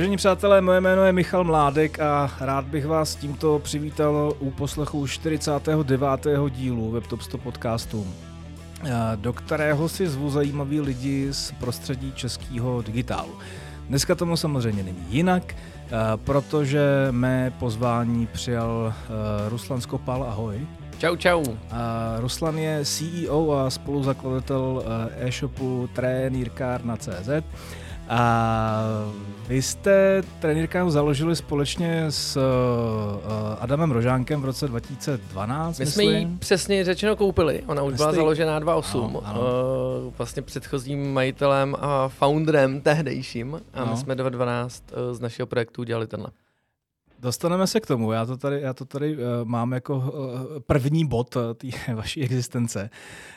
Vážení přátelé, moje jméno je Michal Mládek a rád bych vás tímto přivítal u poslechu 49. dílu WebTop 100 podcastu, do kterého si zvu zajímaví lidi z prostředí českého digitálu. Dneska tomu samozřejmě není jinak, protože mé pozvání přijal Ruslan Skopal. Ahoj. Čau, čau. Ruslan je CEO a spoluzakladatel e-shopu trenýrkárna.cz a vy jste trenýrkám založili společně s uh, Adamem Rožánkem v roce 2012, My myslím. jsme ji přesně řečeno koupili. Ona už byla založená 2.8. Ano, ano. Uh, vlastně předchozím majitelem a founderem tehdejším. A no. my jsme 2012 uh, z našeho projektu udělali tenhle. Dostaneme se k tomu. Já to tady, já to tady uh, mám jako uh, první bod uh, té vaší existence.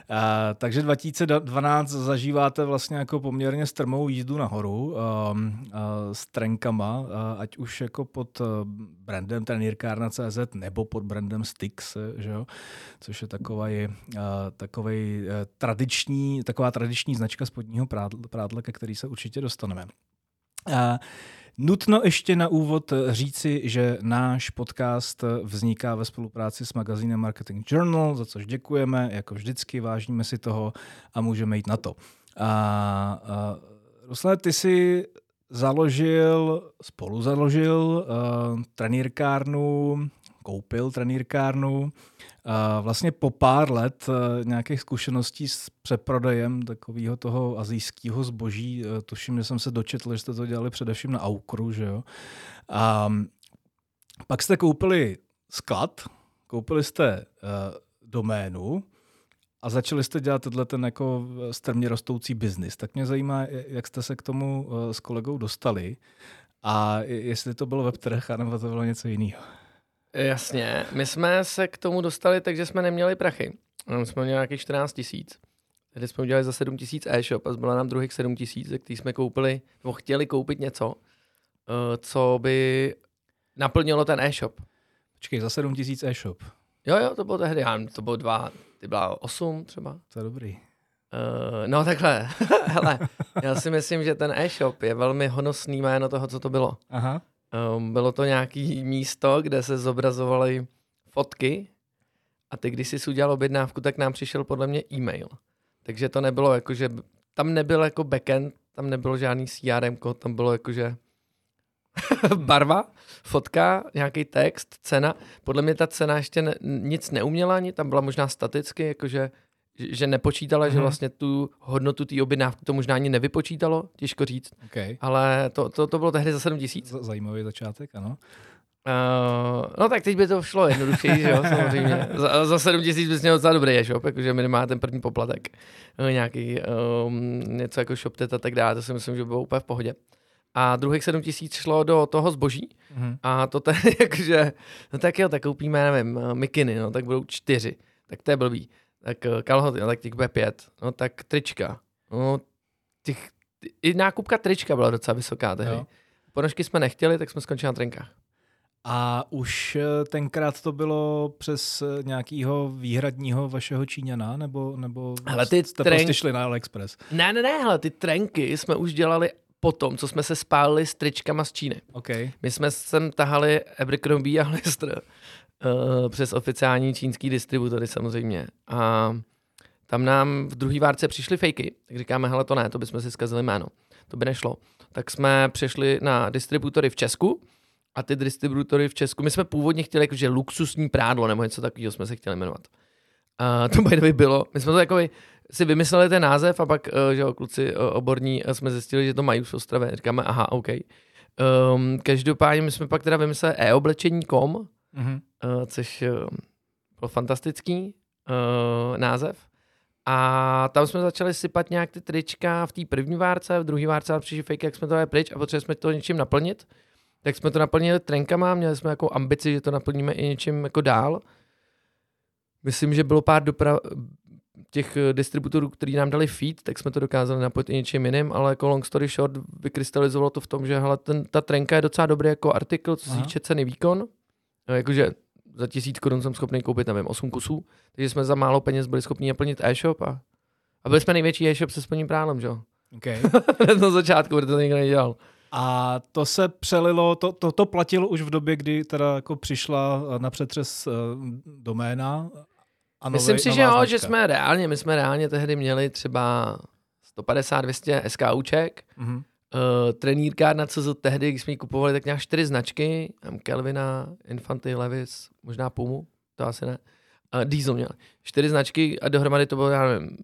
Uh, takže 2012 zažíváte vlastně jako poměrně strmou jízdu nahoru uh, uh, s trenkama, uh, ať už jako pod uh, brandem trenýrkárna.cz nebo pod brandem Stix, že jo? což je takový, uh, takovej, uh, tradiční, taková tradiční značka spodního prádla, ke který se určitě dostaneme. Uh, Nutno ještě na úvod říci, že náš podcast vzniká ve spolupráci s magazínem Marketing Journal, za což děkujeme, jako vždycky, vážíme si toho a můžeme jít na to. A, a Rusle, ty jsi založil, spolu založil uh, trenýrkárnu, koupil trenýrkárnu vlastně po pár let eh, nějakých zkušeností s přeprodejem takového toho azijského zboží, eh, tuším, že jsem se dočetl, že jste to dělali především na Aukru, že jo. A pak jste koupili sklad, koupili jste uh, doménu a začali jste dělat tenhle ten jako strmě rostoucí biznis. Tak mě zajímá, jak jste se k tomu s kolegou dostali a jestli to bylo webtrh, anebo to bylo něco jiného. Jasně, my jsme se k tomu dostali, takže jsme neměli prachy. My jsme měli nějakých 14 tisíc. Tehdy jsme udělali za 7 tisíc e-shop a zbylo nám druhých 7 tisíc, ze kterých jsme koupili, nebo chtěli koupit něco, eh, co by naplnilo ten e-shop. Počkej, za 7 tisíc e-shop. Jo, jo, to bylo tehdy, já, to bylo dva, ty byla 8 třeba. To je dobrý. Uh, no takhle, hele, já si myslím, že ten e-shop je velmi honosný jméno toho, co to bylo. Aha. Um, bylo to nějaký místo, kde se zobrazovaly fotky a ty, když jsi udělal objednávku, tak nám přišel podle mě e-mail. Takže to nebylo jako, že tam nebyl jako backend, tam nebylo žádný CRM, tam bylo jako, že barva, fotka, nějaký text, cena. Podle mě ta cena ještě ne, nic neuměla ani, tam byla možná staticky, jakože že nepočítala, hmm. že mhm. vlastně tu hodnotu té objednávky to možná ani nevypočítalo, těžko říct. Okay. Ale to, to, to bylo tehdy za 7 tisíc. Zajímavý začátek, ano. Uh, no tak teď by to šlo jednodušeji, že jo, samozřejmě. Za, za 7 tisíc bys měl docela dobrý e-shop, jakože minimálně ten první poplatek. Uh, nějaký um, něco jako ShopTet a tak dále, to si myslím, že bylo úplně v pohodě. A druhých 7 tisíc šlo do toho zboží mm-hmm. a to tady jakože, no tak jo, tak koupíme, nevím, mikiny, no tak budou čtyři. Tak to je blbý tak kalhoty, no tak těch bude pět, no tak trička, no těch, i nákupka trička byla docela vysoká tehdy. Jo. Ponožky jsme nechtěli, tak jsme skončili na trenkách. A už eh, tenkrát to bylo přes eh, nějakého výhradního vašeho Číňana, nebo, nebo hele, ty jste trenk... prostě šli na AliExpress? Ne, ne, ne, hele, ty trenky jsme už dělali potom, co jsme se spálili s tričkama z Číny. Okay. My jsme sem tahali Abercrombie a Lister uh, přes oficiální čínský distributory samozřejmě. A tam nám v druhé várce přišly fejky, tak říkáme, hele to ne, to bychom si zkazili jméno, to by nešlo. Tak jsme přešli na distributory v Česku a ty distributory v Česku, my jsme původně chtěli jakože luxusní prádlo nebo něco takového jsme se chtěli jmenovat. A to by bylo, my jsme to jako si vymysleli ten název a pak, uh, že jo, kluci uh, oborní jsme zjistili, že to mají v Ostravě. Říkáme, aha, OK. Um, každopádně my jsme pak teda vymysleli e-oblečení.com, mm-hmm. uh, což uh, byl fantastický uh, název. A tam jsme začali sypat nějak ty trička v té první várce, v druhé várce přišli fake, jak jsme to dali pryč a potřebovali jsme to něčím naplnit. Tak jsme to naplnili trenkama, měli jsme jako ambici, že to naplníme i něčím jako dál. Myslím, že bylo pár dopra- těch distributorů, kteří nám dali feed, tak jsme to dokázali napojit i něčím jiným, ale jako long story short vykrystalizovalo to v tom, že hele, ten, ta trenka je docela dobrý jako artikl, co se týče ceny výkon. No, jakože za tisíc korun jsem schopný koupit, nevím, 8 kusů, takže jsme za málo peněz byli schopni naplnit e-shop a, a byli jsme největší e-shop se spodním prálem, že jo? Okay. Na začátku, protože to nikdo nedělal. A to se přelilo, to, to, to platilo už v době, kdy teda jako přišla na přetřes uh, doména. A nový, Myslím si, že jo, že jsme reálně, my jsme reálně tehdy měli třeba 150-200 SKUček. Mm-hmm. Uh, trenýrka na CZ tehdy, když jsme ji kupovali, tak nějak čtyři značky. Kelvina, Infanty, Levis, možná Pumu, to asi ne. Uh, Diesel měl. Čtyři značky a dohromady to bylo, já nevím,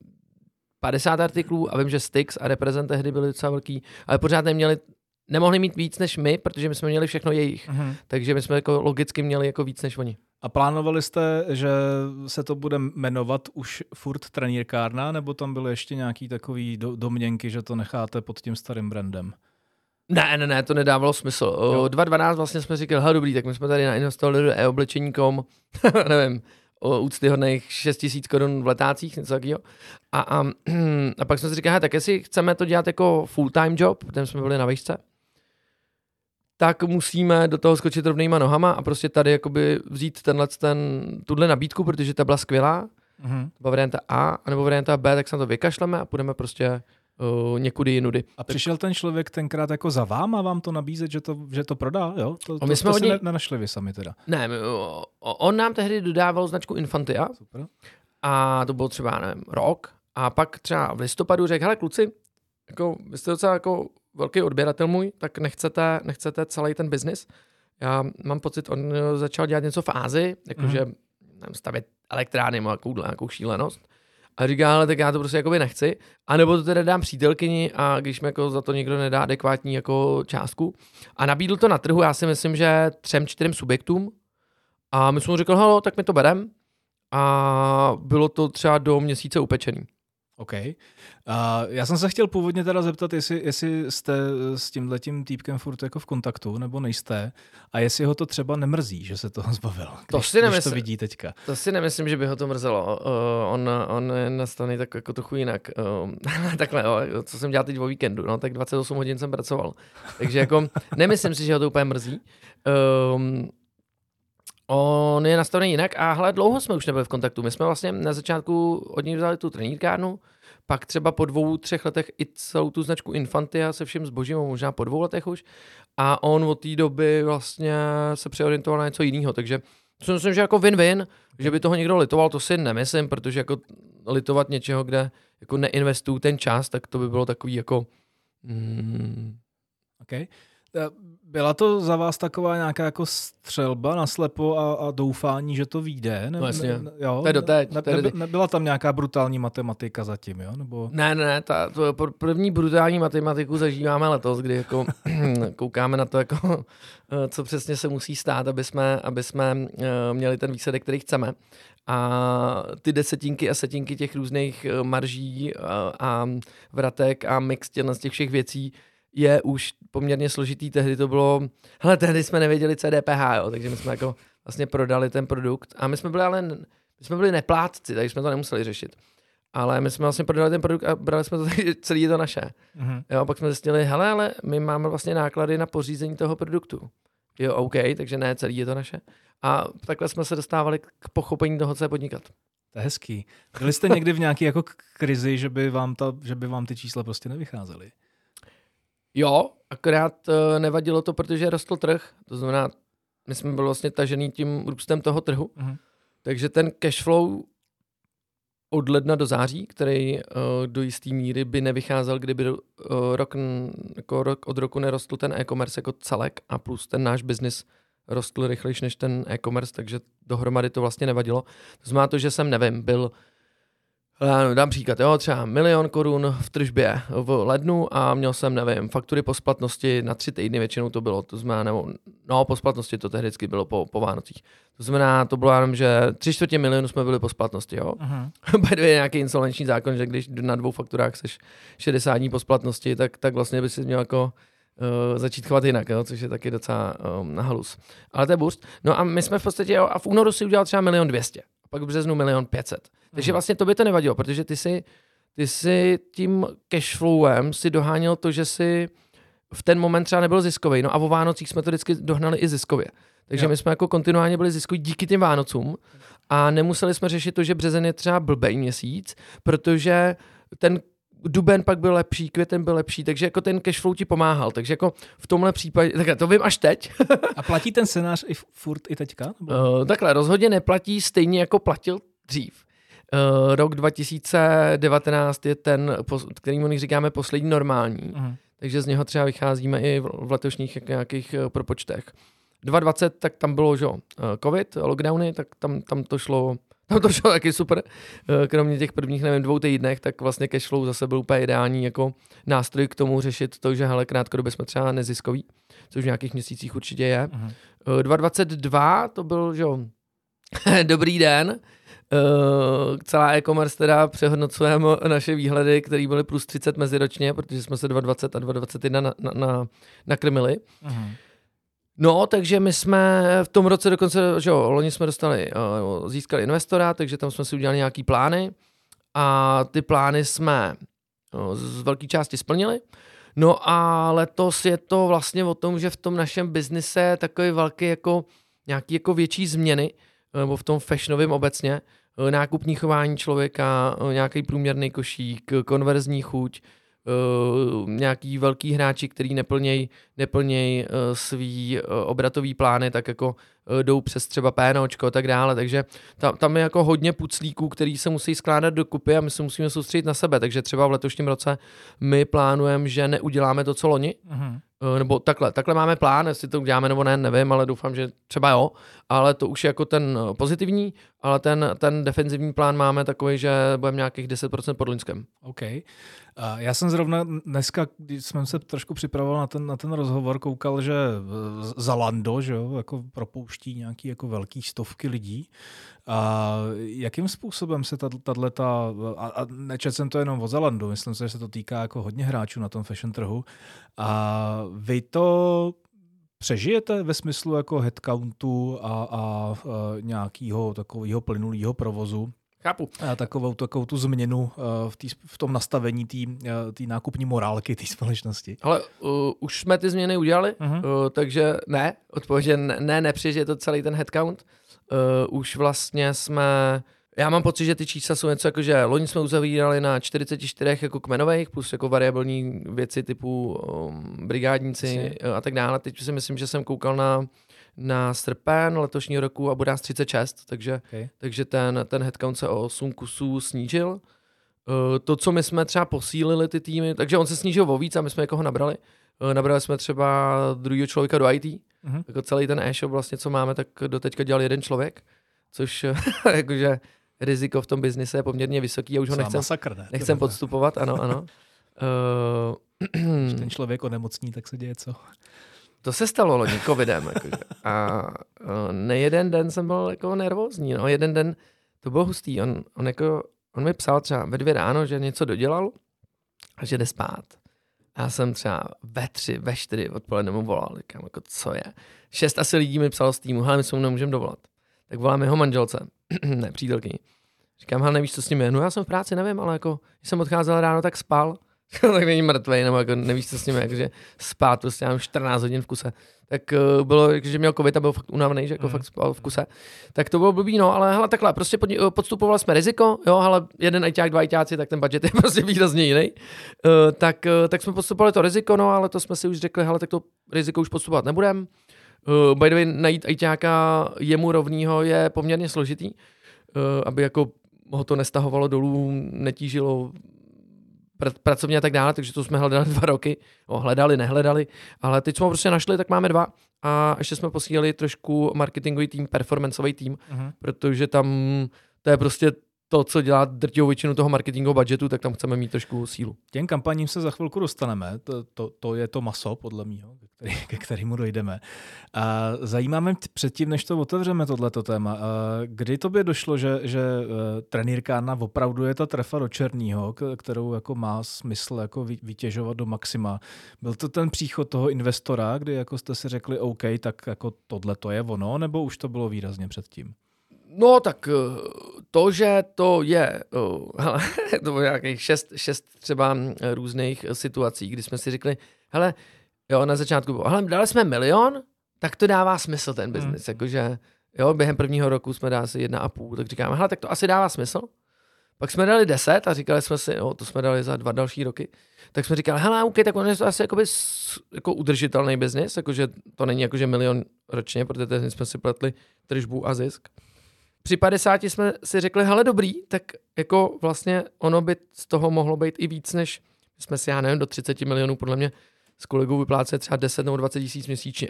50 artiklů a vím, že Styx a Represent tehdy byly docela velký, ale pořád neměli nemohli mít víc než my, protože my jsme měli všechno jejich. Mm-hmm. Takže my jsme jako logicky měli jako víc než oni. A plánovali jste, že se to bude jmenovat už furt trenírkárna, nebo tam byly ještě nějaký takový do, domněnky, že to necháte pod tím starým brandem? Ne, ne, ne, to nedávalo smysl. Jo. 2012 vlastně jsme říkali, ha dobrý, tak my jsme tady nainvestovali do e-oblečení.com, nevím, o úctyhodných 6 tisíc korun v letácích, něco takového. A, a, a, pak jsme si říkali, tak jestli chceme to dělat jako full-time job, protože jsme byli na výšce, tak musíme do toho skočit rovnýma nohama a prostě tady jakoby vzít tenhle, ten, tuhle nabídku, protože ta byla skvělá, mm-hmm. byla varianta A, nebo varianta B, tak se na to vykašleme a půjdeme prostě uh, někudy jinudy. A přišel ten člověk tenkrát jako za vám a vám to nabízet, že to, že to prodá, jo? To, to, my jsme to hodně... nenašli vy sami teda. Ne, my, on nám tehdy dodával značku Infantia Super. a to bylo třeba, nevím, rok a pak třeba v listopadu řekl, hele kluci, jako, vy jste docela jako velký odběratel můj, tak nechcete, nechcete celý ten biznis. Já mám pocit, on začal dělat něco v Ázii, jakože mm. stavět elektrárny, má nějakou, nějakou šílenost. A říká, ale tak já to prostě jakoby nechci. A nebo to teda dám přítelkyni a když mi jako za to někdo nedá adekvátní jako částku. A nabídl to na trhu, já si myslím, že třem, čtyřem subjektům. A my jsme mu řekli, halo, tak mi to berem. A bylo to třeba do měsíce upečený. OK. Uh, já jsem se chtěl původně teda zeptat, jestli, jestli jste s tímhletím týpkem furt jako v kontaktu, nebo nejste, a jestli ho to třeba nemrzí, že se toho zbavil, to když, si nemysl... když to vidí teďka. To si nemyslím, že by ho to mrzelo. Uh, on, on je nastavený tak jako trochu jinak. Uh, takhle, jo, co jsem dělal teď o víkendu, no, tak 28 hodin jsem pracoval. Takže jako nemyslím si, že ho to úplně mrzí. Um, On je nastavený jinak a hle, dlouho jsme už nebyli v kontaktu. My jsme vlastně na začátku od něj vzali tu trenírkárnu, pak třeba po dvou, třech letech i celou tu značku Infantia se vším zbožím, možná po dvou letech už. A on od té doby vlastně se přeorientoval na něco jiného, takže to myslím, že jako win-win, že by toho někdo litoval, to si nemyslím, protože jako litovat něčeho, kde jako neinvestuju ten čas, tak to by bylo takový jako... Mm, okay. Eh, byla to za vás taková nějaká jako střelba na slepo a, a doufání, že to vyjde? Ne, no jasně. Ne, jo? To je doteď. Ne, ne, nebyla tam nějaká brutální matematika zatím, jo? Nebo... Ne, ne, ta, to první brutální matematiku zažíváme letos, kdy jako koukáme na to, jako, eh, co přesně se musí stát, aby jsme, aby jsme eh, měli ten výsledek, který chceme. A ty desetinky a setinky těch různých marží a, vratek a mix z těch všech věcí je už poměrně složitý. Tehdy to bylo, hele, tehdy jsme nevěděli, co je DPH, jo, takže my jsme jako vlastně prodali ten produkt a my jsme byli ale, my jsme byli neplátci, takže jsme to nemuseli řešit. Ale my jsme vlastně prodali ten produkt a brali jsme to celý je to naše. Mm-hmm. Jo, pak jsme zjistili, hele, ale my máme vlastně náklady na pořízení toho produktu. Jo, OK, takže ne, celý je to naše. A takhle jsme se dostávali k pochopení toho, co je podnikat. To je hezký. Byli jste někdy v nějaké jako krizi, že by, vám ta, že by vám ty čísla prostě nevycházely? Jo, akorát uh, nevadilo to, protože rostl trh. To znamená, my jsme byli vlastně tažený tím růstem toho trhu. Uh-huh. Takže ten cash flow od ledna do září, který uh, do jisté míry by nevycházel, kdyby uh, rok, jako rok, od roku nerostl ten e-commerce jako celek a plus ten náš biznis rostl rychlejší než ten e-commerce, takže dohromady to vlastně nevadilo. To znamená to, že jsem, nevím, byl dám příklad, jo, třeba milion korun v tržbě v lednu a měl jsem, nevím, faktury po splatnosti na tři týdny většinou to bylo, to znamená, nebo, no po splatnosti to tehdy bylo po, po Vánocích. To znamená, to bylo jenom, že tři čtvrtě milionu jsme byli po splatnosti, jo. Uh-huh. nějaký insolvenční zákon, že když na dvou fakturách seš 60 dní po splatnosti, tak, tak vlastně by si měl jako uh, začít chovat jinak, jo, což je taky docela um, na halus. Ale to je boost. No a my jsme v podstatě, jo, a v únoru si udělal třeba milion dvěstě, pak v březnu milion pětset. Takže mhm. vlastně to by to nevadilo, protože ty si, ty si tím cashflowem si doháněl to, že si v ten moment třeba nebyl ziskový. No a o Vánocích jsme to vždycky dohnali i ziskově. Takže jo. my jsme jako kontinuálně byli ziskoví díky těm Vánocům a nemuseli jsme řešit to, že březen je třeba blbej měsíc, protože ten duben pak byl lepší, květen byl lepší, takže jako ten cashflow ti pomáhal. Takže jako v tomhle případě, takhle to vím až teď. A platí ten scénář i furt i teďka? Uh, takhle, rozhodně neplatí stejně jako platil dřív. Uh, rok 2019 je ten, který my říkáme poslední normální. Uh-huh. Takže z něho třeba vycházíme i v letošních nějakých propočtech. 2020, tak tam bylo, že covid, lockdowny, tak tam, tam to šlo tam to šlo taky super. Eh, kromě těch prvních, nevím, dvou týdnech, tak vlastně cashflow zase byl úplně ideální jako nástroj k tomu řešit to, že hele, krátkodobě jsme třeba neziskový, což v nějakých měsících určitě je. Uh-huh. 2022 to byl, že jo, dobrý den. Uh, celá e-commerce teda přehodnocujeme naše výhledy, které byly plus 30 meziročně, protože jsme se 2020 a 2021 na, na, na, nakrmili. Uh-huh. No, takže my jsme v tom roce dokonce, že jo, loni jsme dostali, uh, získali investora, takže tam jsme si udělali nějaký plány a ty plány jsme uh, z velké části splnili. No a letos je to vlastně o tom, že v tom našem biznise takový velký jako nějaký jako větší změny, nebo v tom fashionovém obecně, nákupní chování člověka, nějaký průměrný košík, konverzní chuť, uh, nějaký velký hráči, který neplnějí neplněj, uh, svý uh, obratový plány, tak jako uh, jdou přes třeba PNOčko a tak dále, takže tam, tam je jako hodně puclíků, který se musí skládat do kupy a my se musíme soustředit na sebe, takže třeba v letošním roce my plánujeme, že neuděláme to, co loni, uh-huh. Nebo takhle, takhle máme plán, jestli to uděláme nebo ne, nevím, ale doufám, že třeba jo, ale to už je jako ten pozitivní, ale ten, ten defenzivní plán máme takový, že budeme nějakých 10% pod Loňskem. OK. Já jsem zrovna dneska, když jsem se trošku připravoval na ten, na ten rozhovor, koukal, že Zalando, že jo, jako propouští nějaký jako velký stovky lidí. A jakým způsobem se tato, ta, a, a nečet jsem to jenom o Zalandu, myslím si, že se to týká jako hodně hráčů na tom fashion trhu. A vy to přežijete ve smyslu jako headcountu a, a, a nějakého takového plynulého provozu? Chápu. A takovou, takovou tu změnu v, tý, v tom nastavení té nákupní morálky té společnosti. Ale uh, už jsme ty změny udělali, uh-huh. uh, takže ne, odpověď ne, ne, nepřežije to celý ten headcount. Uh, už vlastně jsme já mám pocit, že ty čísla jsou něco jako, že loni jsme uzavírali na 44 jako kmenových, plus jako variabilní věci typu um, brigádníci Asi. a tak dále. Teď si myslím, že jsem koukal na na srpen letošního roku a bude nás 36, takže, okay. takže ten, ten headcount se o 8 kusů snížil. Uh, to, co my jsme třeba posílili ty týmy, takže on se snížil o víc a my jsme někoho nabrali. Uh, nabrali jsme třeba druhého člověka do IT, uh-huh. jako celý ten e-shop vlastně, co máme, tak do teďka dělal jeden člověk, což jakože riziko v tom biznise je poměrně vysoký a už ho nechcem, masakr, ne? nechcem podstupovat, ano, ano. Uh, Když ten člověk onemocní, tak se děje co? To se stalo loni covidem. Jakože. A nejeden den jsem byl jako nervózní. No. Jeden den to bylo hustý. On, on, jako, on mi psal třeba ve dvě ráno, že něco dodělal a že jde spát. Já jsem třeba ve tři, ve čtyři odpoledne mu volal. Říkám, jako co je. Šest asi lidí mi psalo z týmu, hele, my se mu nemůžeme dovolat. Tak volám jeho manželce, ne přítelkyni. Říkám, hele, nevíš, co s ním je? No já jsem v práci, nevím, ale jako, když jsem odcházel ráno, tak spal. tak není mrtvý, nebo jako nevíš, co s ním, jakože spát, prostě já mám 14 hodin v kuse. Tak uh, bylo, že měl covid a byl fakt unavený, že jako mm. fakt spal v kuse. Tak to bylo blbý, no, ale hele, takhle, prostě pod, uh, podstupovali jsme riziko, jo, ale jeden ajťák, dva ajťáci, tak ten budget je prostě výrazně jiný. Uh, tak, uh, tak jsme podstupovali to riziko, no, ale to jsme si už řekli, hele, tak to riziko už podstupovat nebudem. Uh, by the way, najít ajťáka jemu rovnýho je poměrně složitý, uh, aby jako ho to nestahovalo dolů, netížilo pr- pracovně a tak dále, takže to jsme hledali dva roky, o, hledali, nehledali, ale teď jsme ho prostě našli, tak máme dva a ještě jsme posílali trošku marketingový tým, performanceový tým, uh-huh. protože tam to je prostě to, co dělá drtivou většinu toho marketingového budgetu, tak tam chceme mít trošku sílu. Těm kampaním se za chvilku dostaneme, to, to, to je to maso, podle mě, ke, kterému dojdeme. A zajímá mě předtím, než to otevřeme, tohleto téma, a kdy tobě došlo, že, že e, trenýrka Anna opravdu je ta trefa do černého, kterou jako má smysl jako vytěžovat do maxima. Byl to ten příchod toho investora, kdy jako jste si řekli OK, tak jako tohle to je ono, nebo už to bylo výrazně předtím? No tak eh, to, že to je, oh, hele, to bylo nějakých šest, šest třeba hm, různých situací, kdy jsme si řekli, hele, jo, na začátku bylo, hele, dali jsme milion, tak to dává smysl ten biznis, hmm. jakože, jo, během prvního roku jsme dali asi jedna a půl, tak říkáme, hele, tak to asi dává smysl, Pak jsme dali 10 a říkali jsme si, jo, to jsme dali za dva další roky. Tak jsme říkali, hele, OK, tak on je to asi jakoby, jako udržitelný biznis, jakože to není jakože milion ročně, protože jsme si pletli tržbu a zisk. Při 50 jsme si řekli, hele, dobrý, tak jako vlastně ono by z toho mohlo být i víc, než jsme si, já nevím, do 30 milionů podle mě s kolegou vyplácet třeba 10 nebo 20 tisíc měsíčně.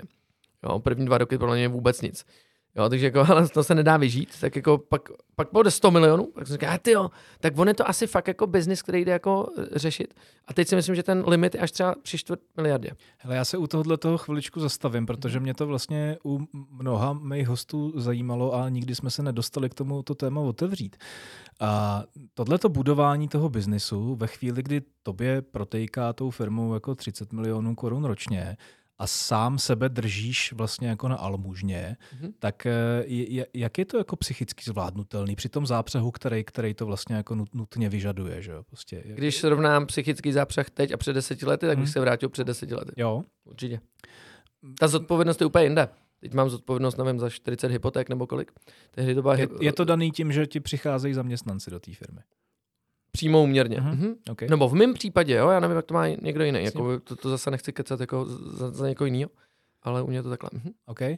Jo, první dva roky podle mě vůbec nic. Jo, takže jako, ale to se nedá vyžít, tak jako pak, pak bude 100 milionů, tak jsem říkal, ty jo, tak on je to asi fakt jako biznis, který jde jako eh, řešit. A teď si myslím, že ten limit je až třeba při čtvrt miliardě. Hele, já se u tohohle toho chviličku zastavím, protože mě to vlastně u mnoha mých hostů zajímalo a nikdy jsme se nedostali k tomu to téma otevřít. A tohleto budování toho biznisu ve chvíli, kdy tobě protejká tou firmou jako 30 milionů korun ročně, a sám sebe držíš vlastně jako na almužně, mm-hmm. tak eh, jak je to jako psychicky zvládnutelný při tom zápřehu, který, který to vlastně jako nutně vyžaduje? Že jo? Prostě, jak... Když srovnám psychický zápřeh teď a před deseti lety, tak mm. bych mhm. se vrátil před deseti lety. Jo. Určitě. Ta zodpovědnost je úplně jinde. Teď mám zodpovědnost, nevím, za 40 hypoték nebo kolik. Tehdy to byla... je, je to daný tím, že ti přicházejí zaměstnanci do té firmy? Přímo uměrně. Mm-hmm. Okay. Nebo v mém případě, jo, já nevím, jak to má někdo jiný. Jako, to, to zase nechci kecat jako za, za někoho jiného, ale u mě to takhle. Uh-huh. Okay.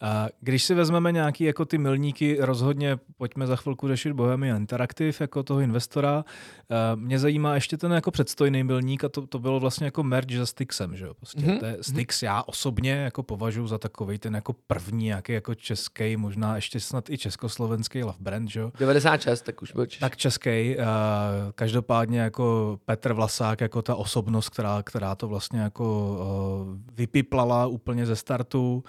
A když si vezmeme nějaký jako ty milníky, rozhodně pojďme za chvilku řešit Bohemian Interactive jako toho investora. Mě zajímá ještě ten jako předstojný milník a to, to bylo vlastně jako merge se Styxem. Že jo? Prostě mm-hmm. Styx já osobně jako považuji za takový ten jako první nějaký jako český, možná ještě snad i československý love brand. Že jo? 96, tak už byl český. Tak český. Každopádně jako Petr Vlasák jako ta osobnost, která, která to vlastně jako vypiplala úplně ze startu.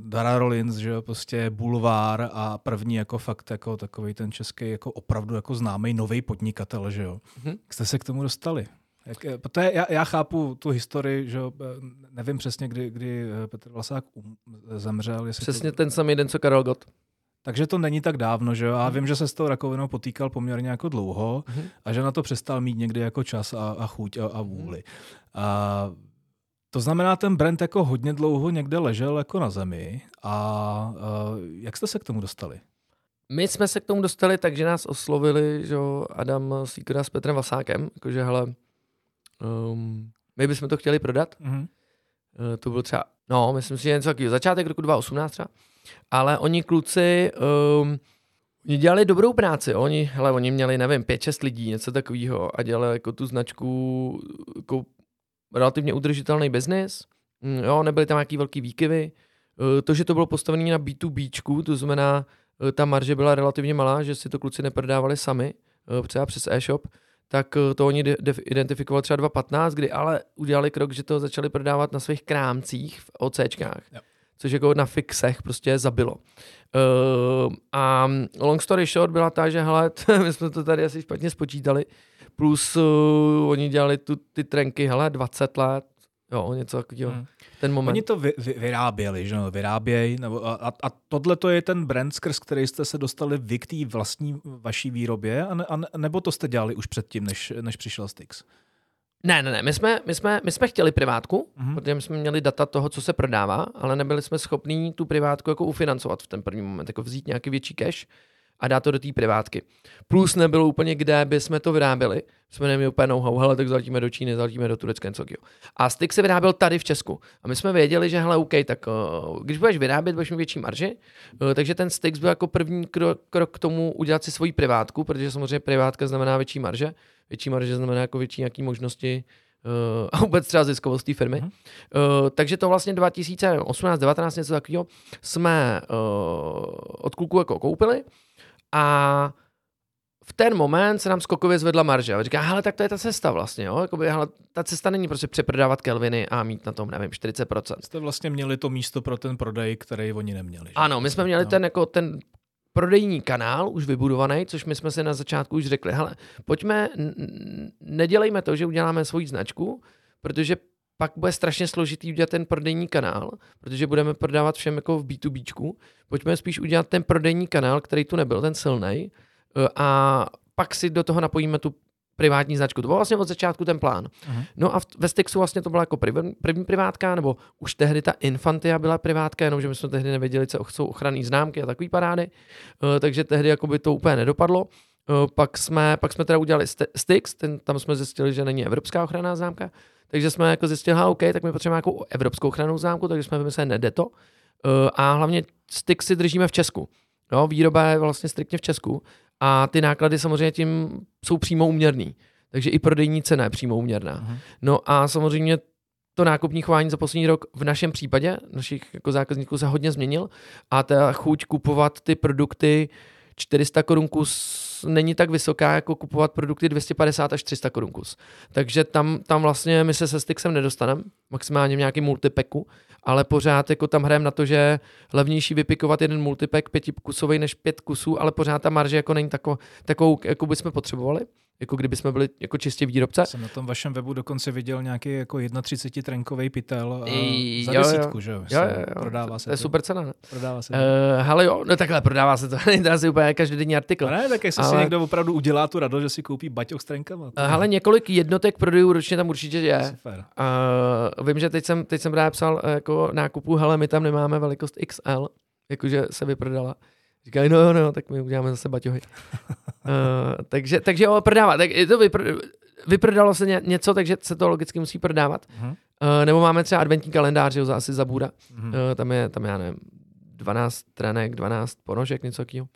Dara Rollins, že jo, prostě bulvár a první jako fakt jako takový ten český jako opravdu jako známý nový podnikatel, že jo. Mm-hmm. Jak jste se k tomu dostali? Jak, protože já, já chápu tu historii, že nevím přesně, kdy, kdy eh, Petr Vlasák um, zemřel. Přesně to... ten samý den, co Karel Gott. Takže to není tak dávno, že jo? A vím, že se s tou rakovinou potýkal poměrně jako dlouho mm-hmm. a že na to přestal mít někdy jako čas a, a chuť a, a vůli. Mm-hmm. A to znamená, ten brand jako hodně dlouho někde ležel jako na zemi. A uh, jak jste se k tomu dostali? My jsme se k tomu dostali tak, že nás oslovili že Adam Sýkora s Petrem Vasákem, jakože hele, um, my bychom to chtěli prodat. Mm-hmm. Uh, to byl třeba, no, myslím si, že něco takového, začátek roku 2018 třeba. Ale oni kluci, um, Oni dělali dobrou práci, oni, hele, oni měli, nevím, 5-6 lidí, něco takového a dělali jako tu značku jako relativně udržitelný biznis, mm, jo, nebyly tam nějaký velký výkyvy. Eh, to, že to bylo postavené na B2B, to znamená, eh, ta marže byla relativně malá, že si to kluci neprodávali sami, eh, třeba přes e-shop, tak to oni identifikovali třeba 2015, kdy ale udělali krok, že to začali prodávat na svých krámcích v OCčkách. Jo. Což jako na fixech prostě zabilo. Uh, a long story short byla ta, že hele, my jsme to tady asi špatně spočítali, plus uh, oni dělali tu, ty trenky, hele, 20 let, jo, něco takového. Hmm. Ten moment. Oni to vy, vy, vyráběli, že no, vyrábějí, nebo a, a tohle to je ten brand, skrz který jste se dostali vy k té vlastní vaší výrobě, a, ne, a nebo to jste dělali už předtím, než, než přišel Styx? Ne, ne, ne, my jsme, my jsme, my jsme chtěli privátku, mm-hmm. protože my jsme měli data toho, co se prodává, ale nebyli jsme schopní tu privátku jako ufinancovat v ten první moment, jako vzít nějaký větší cash a dát to do té privátky. Plus nebylo úplně, kde by jsme to vyráběli. Jsme neměli úplně know-how, hele, tak zaletíme do Číny, zaletíme do Turecka, něco A styk se vyráběl tady v Česku. A my jsme věděli, že hele, OK, tak uh, když budeš vyrábět, budeš mít větší marži. Uh, takže ten styk byl jako první krok, krok k tomu udělat si svoji privátku, protože samozřejmě privátka znamená větší marže. Větší marže znamená jako větší nějaký možnosti uh, a vůbec třeba ziskovost té firmy. Uh, takže to vlastně 2018, 19 něco takového jsme uh, od kluku jako koupili a v ten moment se nám skokově zvedla marže. A říká, hele, tak to je ta cesta vlastně, jo? Jakoby, hele, ta cesta není prostě přeprodávat Kelviny a mít na tom, nevím, 40%. Jste vlastně měli to místo pro ten prodej, který oni neměli. Že? Ano, my jsme měli no. ten, jako, ten prodejní kanál už vybudovaný, což my jsme si na začátku už řekli, hele, pojďme, nedělejme to, že uděláme svoji značku, protože pak bude strašně složitý udělat ten prodejní kanál, protože budeme prodávat všem jako v B2B. Pojďme spíš udělat ten prodejní kanál, který tu nebyl, ten silný, eh, a pak si do toho napojíme tu privátní značku. To byl vlastně od začátku ten plán. Uh-huh. No a ve Styxu vlastně to byla jako první, první privátka, nebo už tehdy ta Infantia byla privátka, jenomže my jsme tehdy nevěděli, co jsou ochranné známky a takové parády, uh, takže tehdy jako by to úplně nedopadlo. pak, jsme, pak jsme teda udělali Styx, ten, tam jsme zjistili, že není evropská ochranná známka, takže jsme jako zjistili, OK, tak my potřebujeme nějakou evropskou ochrannou známku, takže jsme vymysleli Nedeto. A hlavně Styx si držíme v Česku. Jo, výroba je vlastně striktně v Česku a ty náklady samozřejmě tím jsou přímo uměrný. Takže i prodejní cena je přímo uměrná. Uh-huh. No a samozřejmě to nákupní chování za poslední rok v našem případě, našich jako zákazníků se hodně změnil a ta chuť kupovat ty produkty 400 korun kus není tak vysoká, jako kupovat produkty 250 až 300 korun kus. Takže tam, tam vlastně my se se Stixem nedostaneme, maximálně v nějakém multipeku, ale pořád jako tam hrajeme na to, že levnější vypikovat jeden multipack pětikusový než pět kusů, ale pořád ta marže jako není takovou, takovou jako bychom potřebovali jako kdyby jsme byli jako čistě výrobce. Jsem na tom vašem webu dokonce viděl nějaký jako 31 trenkový pytel I, za jo, desítku, jo. že jo? jo, jo. Prodává se to. je super cena, ne? Prodává se to. Uh, hele jo, no takhle, prodává se to, to asi úplně každodenní artikl. ne, tak jestli ale... si někdo opravdu udělá tu radost, že si koupí baťoch s trenkama. Uh, hele, několik jednotek prodejů ročně tam určitě je. Super. Uh, vím, že teď jsem, teď jsem právě psal jako nákupu, hele, my tam nemáme velikost XL, jakože se vyprodala. Říkají, no, no, tak my uděláme zase baťohy. uh, takže, takže jo, prodává. Tak to vypr, vyprodalo se ně, něco, takže se to logicky musí prodávat. Uh-huh. Uh, nebo máme třeba adventní kalendář, jo, za asi za bůra. Uh-huh. Uh, tam je, tam já nevím, 12 trenek, 12 ponožek, něco takového.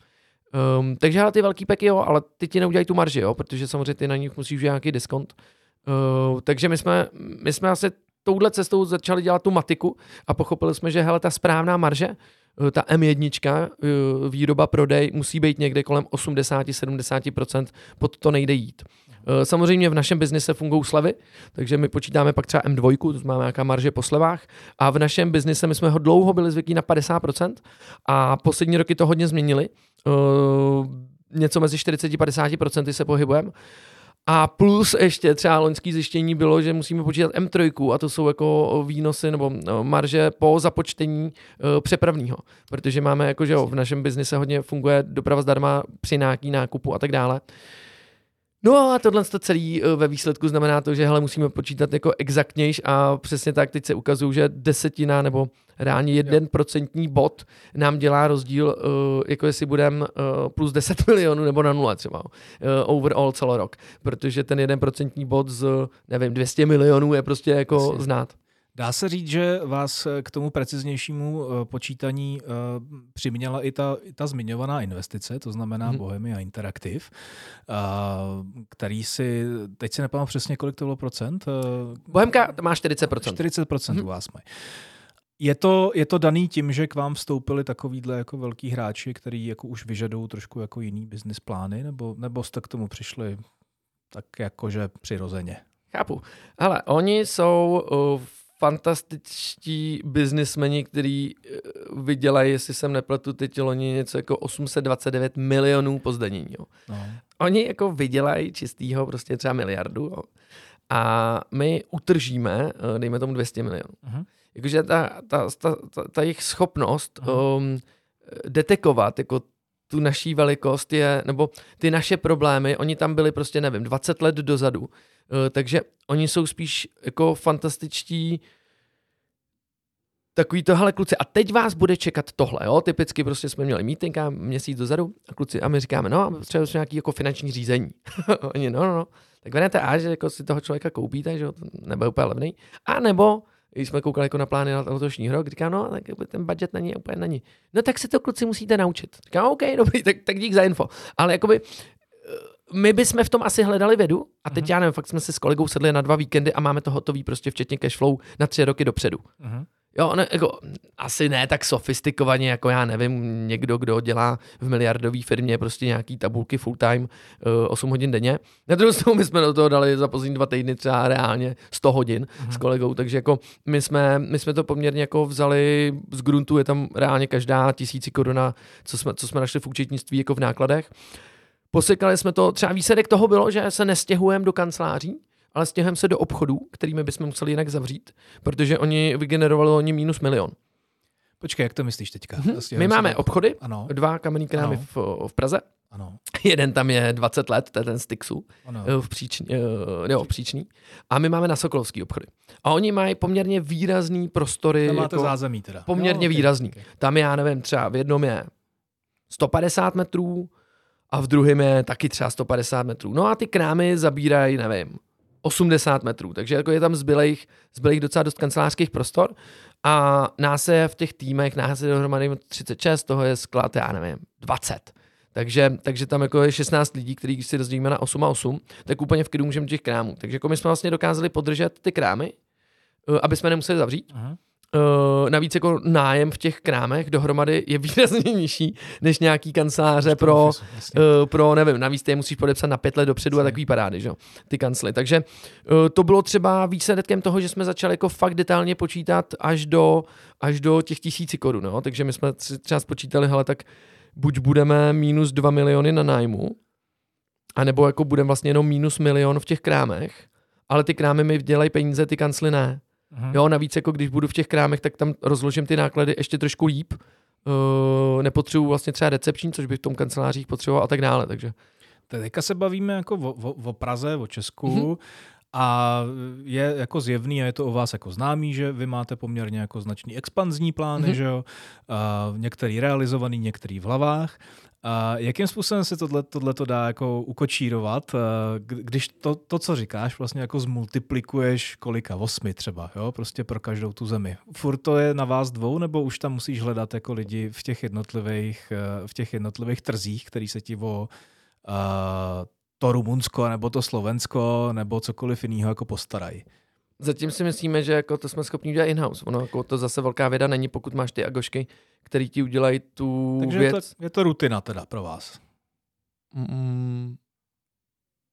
Um, takže ale ty velký peky, jo, ale ty ti neudělají tu marži, jo, protože samozřejmě ty na nich musíš udělat nějaký diskont. Uh, takže my jsme, my jsme asi touhle cestou začali dělat tu matiku a pochopili jsme, že hele, ta správná marže Eh, ta M1, eh, výroba, prodej, musí být někde kolem 80-70%, pod to nejde jít. Eh, samozřejmě v našem biznise fungují slevy, takže my počítáme pak třeba M2, to znamená nějaká marže po slevách, a v našem biznise my jsme ho dlouho byli zvyklí na 50% a poslední roky to hodně změnili. Něco mezi 40-50% se pohybujeme. A plus ještě třeba loňský zjištění bylo, že musíme počítat M3 a to jsou jako výnosy nebo no, marže po započtení uh, přepravního, protože máme jako, že jo, v našem biznise hodně funguje doprava zdarma při nějaký nákupu a tak dále. No a tohle to celý eh, ve výsledku znamená to, že hele, musíme počítat jako exaktnějš a přesně tak teď se ukazují, že desetina nebo reálně jeden procentní bod nám dělá rozdíl, uh, jako jestli budeme uh, plus 10 milionů nebo na nula třeba overall celorok, protože ten jeden procentní bod z, nevím, 200 milionů je prostě jako Jasně. znát. Dá se říct, že vás k tomu preciznějšímu počítaní přiměla i ta, i ta zmiňovaná investice, to znamená hmm. Bohemia Interactive, který si, teď si nepamatuji přesně, kolik to bylo procent? Bohemka má 40%. 40% hmm. u vás mají. Je to, je to daný tím, že k vám vstoupili takovýhle jako velký hráči, který jako už vyžadují trošku jako jiný business plány, nebo, nebo jste k tomu přišli tak jakože přirozeně? Chápu. Ale oni jsou uh, fantastičtí biznismeni, kteří uh, vydělají, jestli jsem nepletu teď loni něco jako 829 milionů po zdanění. Jo. No. Oni jako vydělají čistýho prostě třeba miliardu jo. a my utržíme, uh, dejme tomu 200 milionů. Uh-huh jakože ta, ta, ta, ta, ta jejich schopnost um, detekovat jako tu naší velikost je, nebo ty naše problémy, oni tam byli prostě, nevím, 20 let dozadu, uh, takže oni jsou spíš jako fantastičtí takový tohle kluci, a teď vás bude čekat tohle, jo, typicky prostě jsme měli meeting a měsíc dozadu a kluci, a my říkáme, no, a třeba nějaký jako finanční řízení. Oni, no, no, no, tak vedete a, že jako si toho člověka koupíte, že jo, nebude úplně levný, a nebo když jsme koukali jako na plány na letošní rok, říkám, no, tak ten budget není úplně není. No tak se to kluci musíte naučit. Říkám, OK, dobrý, tak, tak dík za info. Ale jakoby eh, my bychom v tom asi hledali vědu a teď uh-huh. já nevím, fakt jsme se s kolegou sedli na dva víkendy a máme to hotový prostě včetně cashflow na tři roky dopředu. Uh-huh. Jo, ne, jako, asi ne tak sofistikovaně, jako já nevím, někdo, kdo dělá v miliardové firmě prostě nějaký tabulky full time, uh, eh, 8 hodin denně. Na druhou stranu my jsme do toho dali za poslední dva týdny třeba reálně 100 hodin mm-hmm. s kolegou, takže jako my jsme, my jsme to poměrně jako vzali z gruntu, je tam reálně každá tisíci koruna, co jsme, co jsme našli v účetnictví jako v nákladech. Posekali jsme to, třeba výsledek toho bylo, že se nestěhujeme do kanceláří, ale stěhujeme se do obchodů, kterými bychom museli jinak zavřít, protože oni vygenerovali oni minus milion. Počkej, jak to myslíš teďka? Mm-hmm. My máme obchody, ano. dva kamenný krámy v, v Praze. Ano. Jeden tam je 20 let, to je ten Stixu, ano. Eh, v, příčný, eh, jo, v Příčný. A my máme na Sokolovský obchody. A oni mají poměrně výrazný prostory. Tam máte jako, zázemí teda. Poměrně jo, okay, výrazný. Okay. Tam já nevím, třeba v jednom je 150 metrů, a v druhém je taky třeba 150 metrů. No a ty krámy zabírají, nevím, 80 metrů, takže jako je tam zbylejch, zbylejch docela dost kancelářských prostor a nás je v těch týmech, nás je dohromady 36, toho je sklad, já nevím, 20. Takže, takže tam jako je 16 lidí, kteří si rozdělíme na 8 a 8, tak úplně v klidu můžeme těch krámů. Takže jako my jsme vlastně dokázali podržet ty krámy, eh, aby jsme nemuseli zavřít. Aha. Uh, navíc jako nájem v těch krámech dohromady je výrazně nižší než nějaký kanceláře pro, uh, pro, nevím, navíc ty musíš podepsat na pět let dopředu a takový parády, že? ty kancely. Takže uh, to bylo třeba výsledkem toho, že jsme začali jako fakt detailně počítat až do, až do těch tisíci korun, no? takže my jsme třeba spočítali, hele, tak buď budeme minus 2 miliony na nájmu, anebo jako budeme vlastně jenom minus milion v těch krámech, ale ty krámy mi dělají peníze, ty kancly ne. Mm-hmm. Jo, navíc jako když budu v těch krámech, tak tam rozložím ty náklady ještě trošku líp. Uh, nepotřebuji vlastně třeba recepční, což bych v tom kancelářích potřeboval a tak dále. Takže. Teďka se bavíme jako o, o, o Praze, o Česku. Mm-hmm. A je jako zjevný a je to o vás jako známý, že vy máte poměrně jako značný expanzní plány, mm-hmm. že jo? A některý realizovaný, některý v hlavách. Jakým způsobem se tohle, to dá jako ukočírovat, když to, to, co říkáš, vlastně jako zmultiplikuješ kolika, osmi třeba, jo, prostě pro každou tu zemi. Furt to je na vás dvou, nebo už tam musíš hledat jako lidi v těch jednotlivých, v těch jednotlivých trzích, který se ti o to Rumunsko, nebo to Slovensko, nebo cokoliv jiného jako postarají. Zatím si myslíme, že jako to jsme schopni udělat in-house. Ono jako to zase velká věda není, pokud máš ty agošky, který ti udělají tu Takže věc. Je to, je to rutina teda pro vás. Mm,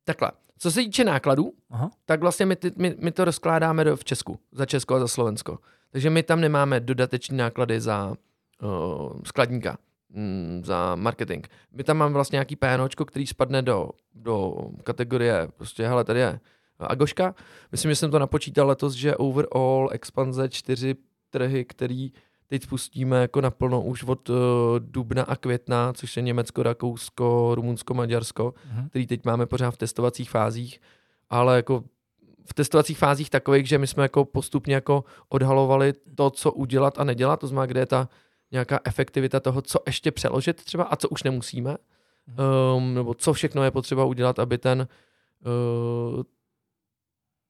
takhle. Co se týče nákladů, Aha. tak vlastně my, ty, my, my to rozkládáme do, v Česku, za Česko a za Slovensko. Takže my tam nemáme dodateční náklady za uh, skladníka, mm, za marketing. My tam máme vlastně nějaký PNOčko, který spadne do, do kategorie, prostě hele, tady je Agoška. Myslím, že jsem to napočítal letos, že overall expanze čtyři trhy, který teď spustíme jako naplno už od uh, dubna a května, což je Německo, Rakousko, Rumunsko, Maďarsko, uh-huh. který teď máme pořád v testovacích fázích, ale jako v testovacích fázích takových, že my jsme jako postupně jako odhalovali to, co udělat a nedělat, to znamená, kde je ta nějaká efektivita toho, co ještě přeložit třeba a co už nemusíme, um, nebo co všechno je potřeba udělat, aby ten uh,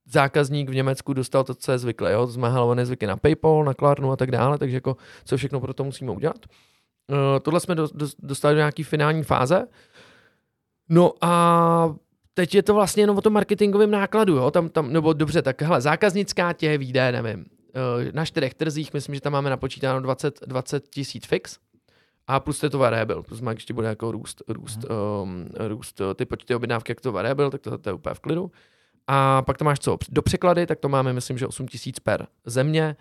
zákazník v Německu dostal to, co je zvyklé. Jo? To znamená zvyky na PayPal, na Klarnu a tak dále, takže jako co všechno pro to musíme udělat. Uh, tohle jsme do, do, dostali do nějaký finální fáze. No a teď je to vlastně jenom o tom marketingovém nákladu, jo? Tam, tam, nebo dobře, tak hele, zákaznická tě výjde, nevím, uh, na čtyřech trzích, myslím, že tam máme napočítáno 20, 20 tisíc fix, a plus je to variable, to znamená, když ti bude jako růst, růst, um, růst ty počty objednávky, jak to variable, tak to, to je úplně v klidu. A pak to máš co? Do překlady, tak to máme, myslím, že 8 tisíc per země.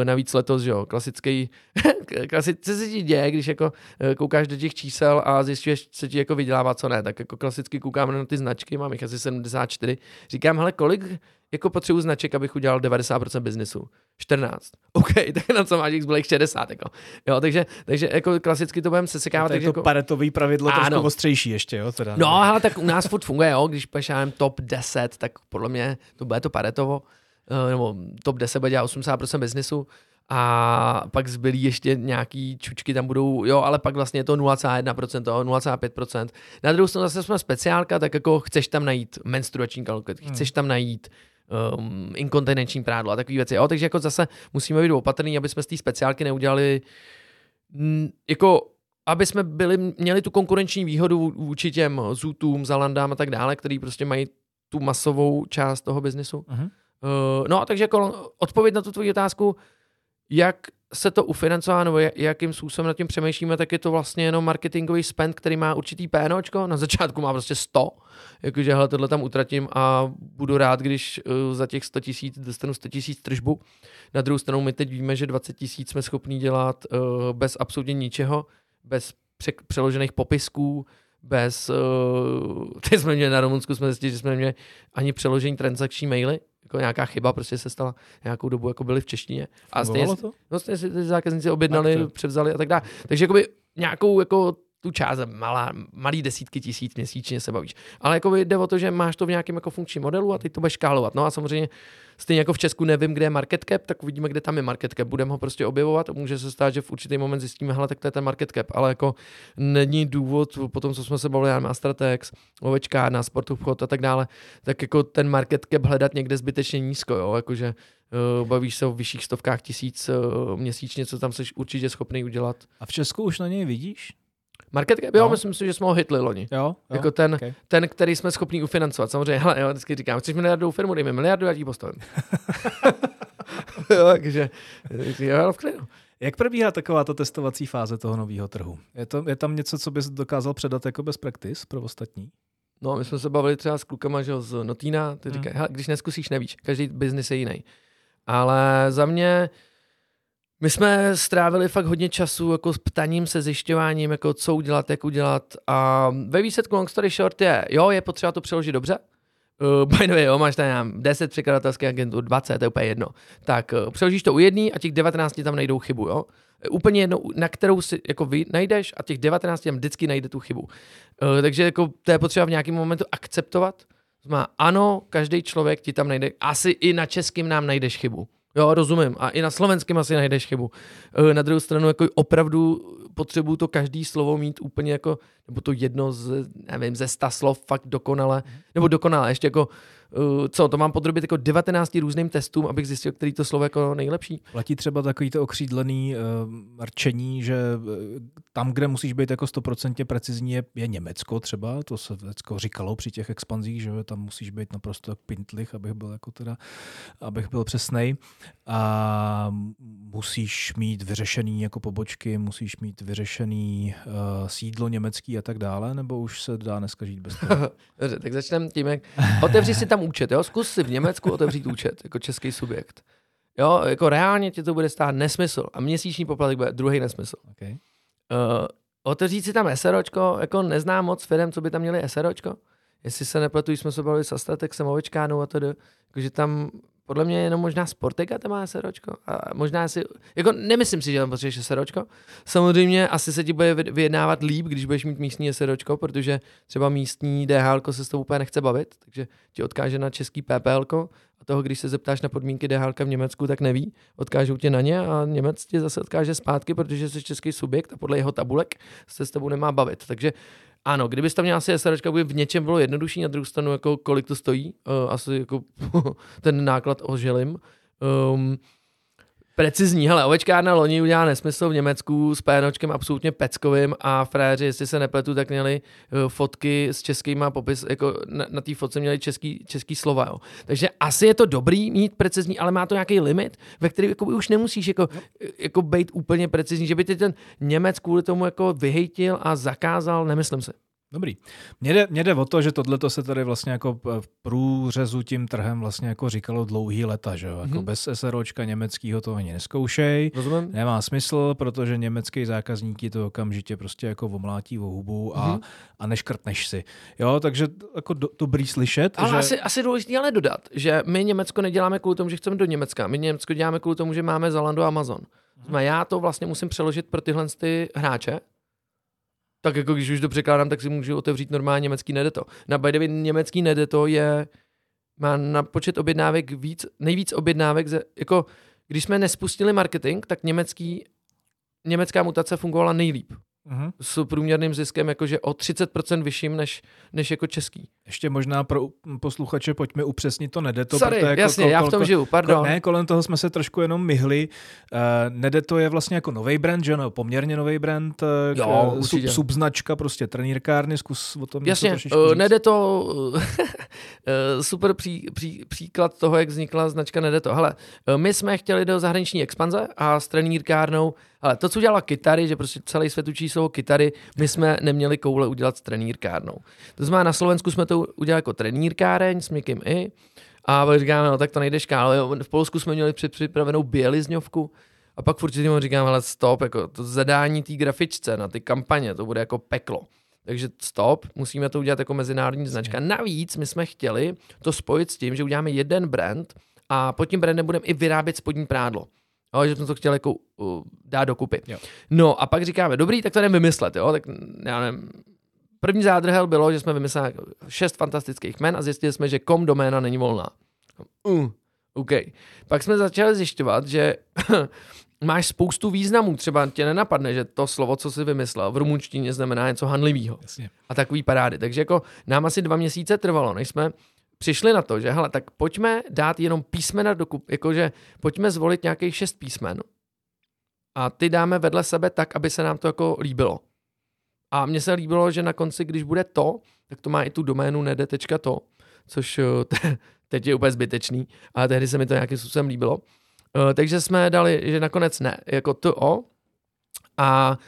E, navíc letos, že jo, klasický, klasicky se ti děje, když jako e, koukáš do těch čísel a zjistíš, co ti jako vydělává, co ne. Tak jako klasicky koukáme na ty značky, mám jich asi 74. Říkám, hele, kolik jako potřebuji značek, abych udělal 90% biznesu. 14. OK, tak na co máš zbylých 60. Jako. Jo, takže, takže jako klasicky to budeme sesekávat. To je to jako... paretový pravidlo ano. trošku ostřejší ještě, jo? Teda. No, ale tak u nás furt funguje, jo? když pešám top 10, tak podle mě to bude to paretovo, eh, nebo top 10 bude dělat 80% biznesu a pak zbylí ještě nějaký čučky tam budou, jo, ale pak vlastně je to 0,1%, 0,5%. Na druhou stranu zase jsme speciálka, tak jako chceš tam najít menstruační kalkulaci, hmm. chceš tam najít um, inkontinenční prádlo a takové věci. Jo? Takže jako zase musíme být opatrní, aby jsme z té speciálky neudělali m, jako aby jsme byli, měli tu konkurenční výhodu vůči těm Zootům, Zalandám a tak dále, který prostě mají tu masovou část toho biznesu. Uh-huh. Uh, no, takže jako odpověď na tu tvoji otázku, jak se to ufinancová, nebo jakým způsobem nad tím přemýšlíme, tak je to vlastně jenom marketingový spend, který má určitý PNOčko, na začátku má prostě 100, jakože hele, tohle tam utratím a budu rád, když uh, za těch 100 tisíc dostanu 100 tisíc tržbu. Na druhou stranu my teď víme, že 20 tisíc jsme schopni dělat uh, bez absolutně ničeho, bez pře- přeložených popisků, bez, uh, teď jsme měli na Rumunsku, jsme zjistili, že jsme měli ani přeložení transakční maily, jako nějaká chyba prostě se stala nějakou dobu, jako byly v češtině. A stejně, to? No, stejně si ty zákazníci objednali, Ach, převzali a tak dále. Takže jakoby nějakou jako tu část, malá, malý desítky tisíc měsíčně se bavíš. Ale jako jde o to, že máš to v nějakém jako funkčním modelu a ty to budeš škálovat. No a samozřejmě stejně jako v Česku nevím, kde je market cap, tak uvidíme, kde tam je market cap. Budeme ho prostě objevovat. Může se stát, že v určitý moment zjistíme, hele, tak to je ten market cap, ale jako není důvod, po tom, co jsme se bavili, na Stratex, ovečka, na sport obchod a tak dále, tak jako ten market cap hledat někde zbytečně nízko, jo, jakože uh, bavíš se o vyšších stovkách tisíc uh, měsíčně, co tam jsi určitě schopný udělat. A v Česku už na něj vidíš? Market cap? Jo, no. myslím si, že jsme ho hitli loni. Jo, jo jako ten, okay. ten, který jsme schopni ufinancovat. Samozřejmě, hele, jo, vždycky říkám, chceš miliardovou firmu, dej mi miliardu, já ti postavím. jo, takže, jo, v klidu. Jak probíhá taková ta testovací fáze toho nového trhu? Je, to, je tam něco, co bys dokázal předat jako bez practice pro ostatní? No, my jsme se bavili třeba s klukama že, z Notína, ty hmm. říkají, když neskusíš, nevíš, každý biznis je jiný. Ale za mě, my jsme strávili fakt hodně času jako s ptaním se, zjišťováním, jako co udělat, jak udělat a ve výsledku long story short je, jo, je potřeba to přeložit dobře, Uh, by the way, jo, máš tam 10 překladatelských agentů, 20, to je úplně jedno. Tak uh, přeložíš to u jedný a těch 19 tam najdou chybu, jo. Úplně jedno, na kterou si jako vy najdeš a těch 19 tam vždycky najde tu chybu. Uh, takže jako to je potřeba v nějakém momentu akceptovat. Má ano, každý člověk ti tam najde, asi i na českým nám najdeš chybu. Jo, rozumím. A i na slovenském asi najdeš chybu. E, na druhou stranu, jako opravdu potřebuju to každý slovo mít úplně jako, nebo to jedno z, nevím, ze sta slov fakt dokonale, nebo dokonale, ještě jako uh, co, to mám podrobit jako 19 různým testům, abych zjistil, který to slovo jako nejlepší. Platí třeba takový to okřídlený uh, rčení, že uh, tam, kde musíš být jako 100% precizní, je, je Německo třeba, to se vždycky říkalo při těch expanzích, že tam musíš být naprosto pintlich, abych byl jako teda, abych byl přesnej. A musíš mít vyřešený jako pobočky, musíš mít vyřešený uh, sídlo německý a tak dále, nebo už se dá dneska žít bez toho? Dobře, tak začneme tím, jak otevři si tam účet, jo? Zkus si v Německu otevřít účet jako český subjekt. Jo, jako reálně ti to bude stát nesmysl a měsíční poplatek bude druhý nesmysl. Okay. Uh, otevřít si tam SROčko, jako neznám moc firm, co by tam měli SROčko. Jestli se nepletu, jsme se bavili s Astatexem, Ovečkánou a to, jakože tam podle mě jenom možná Sportega tam má SROčko. A možná si, jako nemyslím si, že tam potřebuješ SROčko. Samozřejmě asi se ti bude vyjednávat líp, když budeš mít místní SROčko, protože třeba místní DHL se s tou úplně nechce bavit, takže ti odkáže na český PPL a toho, když se zeptáš na podmínky DHL v Německu, tak neví. Odkážou tě na ně a Němec tě zase odkáže zpátky, protože jsi český subjekt a podle jeho tabulek se s tebou nemá bavit. Takže ano, kdybyste měl asi SRčka, by v něčem bylo jednodušší, na druhou stranu, jako kolik to stojí, uh, asi jako ten náklad oželím. Um, precizní. Hele, ovečkárna loni udělala nesmysl v Německu s pénočkem absolutně peckovým a fréři, jestli se nepletu, tak měli uh, fotky s českýma popis, jako na, na té fotce měli český, český slova. Jo. Takže asi je to dobrý mít precizní, ale má to nějaký limit, ve který jako už nemusíš jako, jako být úplně precizní, že by ty ten Němec kvůli tomu jako vyhejtil a zakázal, nemyslím si. Dobrý. Mně jde, mně jde o to, že tohle to se tady vlastně jako v průřezu tím trhem vlastně jako říkalo dlouhý leta, že jo? Jako mm-hmm. bez SROčka německého to ani neskoušej. Rozumím. Nemá smysl, protože německý zákazník to okamžitě prostě jako omlátí o hubu a, mm-hmm. a neškrtneš si. Jo, takže jako do, dobrý slyšet. Ale že... asi, asi důležité ale dodat, že my Německo neděláme kvůli tomu, že chceme do Německa. My Německo děláme kvůli tomu, že máme Zalando a Amazon. Mm-hmm. Já to vlastně musím přeložit pro tyhle ty hráče, tak jako když už to překládám, tak si můžu otevřít normálně německý nedeto. Na by the way, německý nedeto je, má na počet objednávek víc, nejvíc objednávek, ze, jako když jsme nespustili marketing, tak německý, německá mutace fungovala nejlíp uh-huh. s průměrným ziskem jakože o 30% vyšším než, než jako český. Ještě možná pro posluchače pojďme upřesnit to nedeto. Sorry, jako, jasně, kol, já v tom žiju, pardon. Ne, kolem toho jsme se trošku jenom myhli. Uh, nedeto je vlastně jako nový brand, že no, poměrně nový brand, uh, jo, sub, subznačka, prostě trenýrkárny, zkus o tom Jasně, uh, Nedeto, uh, super pří, pří, příklad toho, jak vznikla značka Nedeto. Hele, my jsme chtěli do zahraniční expanze a s trenýrkárnou ale to, co udělala kytary, že prostě celý svět učí jsou kytary, my jsme neměli koule udělat s trenýrkárnou. To znamená, na Slovensku jsme to udělali jako trenýrkáreň s měkkým i. A říkáme, no tak to nejde škál. V Polsku jsme měli připravenou bělizňovku. A pak furt tím říkám, ale stop, jako to zadání té grafičce na ty kampaně, to bude jako peklo. Takže stop, musíme to udělat jako mezinárodní značka. Navíc my jsme chtěli to spojit s tím, že uděláme jeden brand a pod tím brandem budeme i vyrábět spodní prádlo. Jo, že jsme to chtěli jako uh, dát dokupy. Jo. No a pak říkáme, dobrý, tak to jdeme vymyslet, jo, tak já nevím, První zádrhel bylo, že jsme vymysleli šest fantastických men a zjistili jsme, že kom doména není volná. Uh, OK. Pak jsme začali zjišťovat, že máš spoustu významů. Třeba tě nenapadne, že to slovo, co jsi vymyslel, v rumunštině znamená něco hanlivého. A takový parády. Takže jako nám asi dva měsíce trvalo, než jsme přišli na to, že hele, tak pojďme dát jenom písmena do kup, jakože pojďme zvolit nějakých šest písmen a ty dáme vedle sebe tak, aby se nám to jako líbilo. A mně se líbilo, že na konci, když bude to, tak to má i tu doménu nede.to, což eh, teď je úplně zbytečný, ale tehdy se mi to nějakým způsobem líbilo. Eh, takže jsme dali, že nakonec ne, jako to a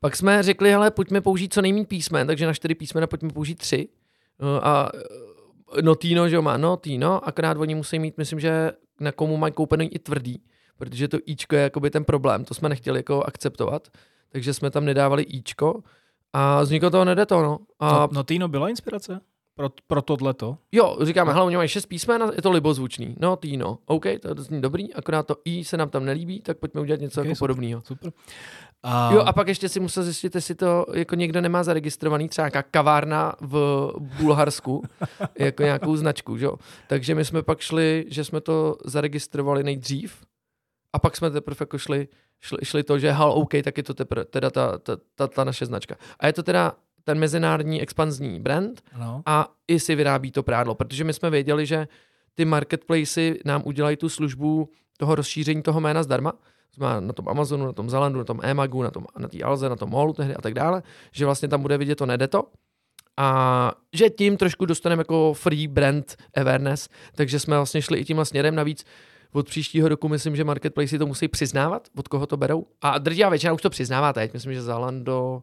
pak jsme řekli, hele, pojďme použít co nejméně písmen, takže na čtyři písmena pojďme použít tři. Eh, a Notino, že jo, má Notino, akorát oni musí mít, myslím, že na komu mají koupený i tvrdý, protože to Ičko je jakoby ten problém, to jsme nechtěli jako akceptovat, takže jsme tam nedávali Ičko a vzniklo toho nede to, no. A... No, Notino byla inspirace? Pro, pro tohleto? Jo, říkáme, hele, oni mají šest písmen a je to libozvučný. No, Tino, OK, to zní dobrý, akorát to I se nám tam nelíbí, tak pojďme udělat něco okay, jako podobného. Super. A... Jo, a pak ještě si musel zjistit, jestli to jako někdo nemá zaregistrovaný, třeba nějaká kavárna v Bulharsku, jako nějakou značku, jo. Takže my jsme pak šli, že jsme to zaregistrovali nejdřív a pak jsme teprve jako šli, šli, šli to, že hal, OK, tak je to teprve, teda ta, ta, ta, ta naše značka. A je to teda ten mezinárodní expanzní brand ano. a i si vyrábí to prádlo, protože my jsme věděli, že ty marketplacy nám udělají tu službu toho rozšíření toho jména zdarma, na tom Amazonu, na tom Zalandu, na tom Emagu, na tom na té Alze, na tom Mallu tehdy a tak dále, že vlastně tam bude vidět to nedeto a že tím trošku dostaneme jako free brand awareness, takže jsme vlastně šli i tímhle směrem, navíc od příštího roku myslím, že marketplace to musí přiznávat, od koho to berou. A drtivá většina už to přiznává teď. Myslím, že Zalando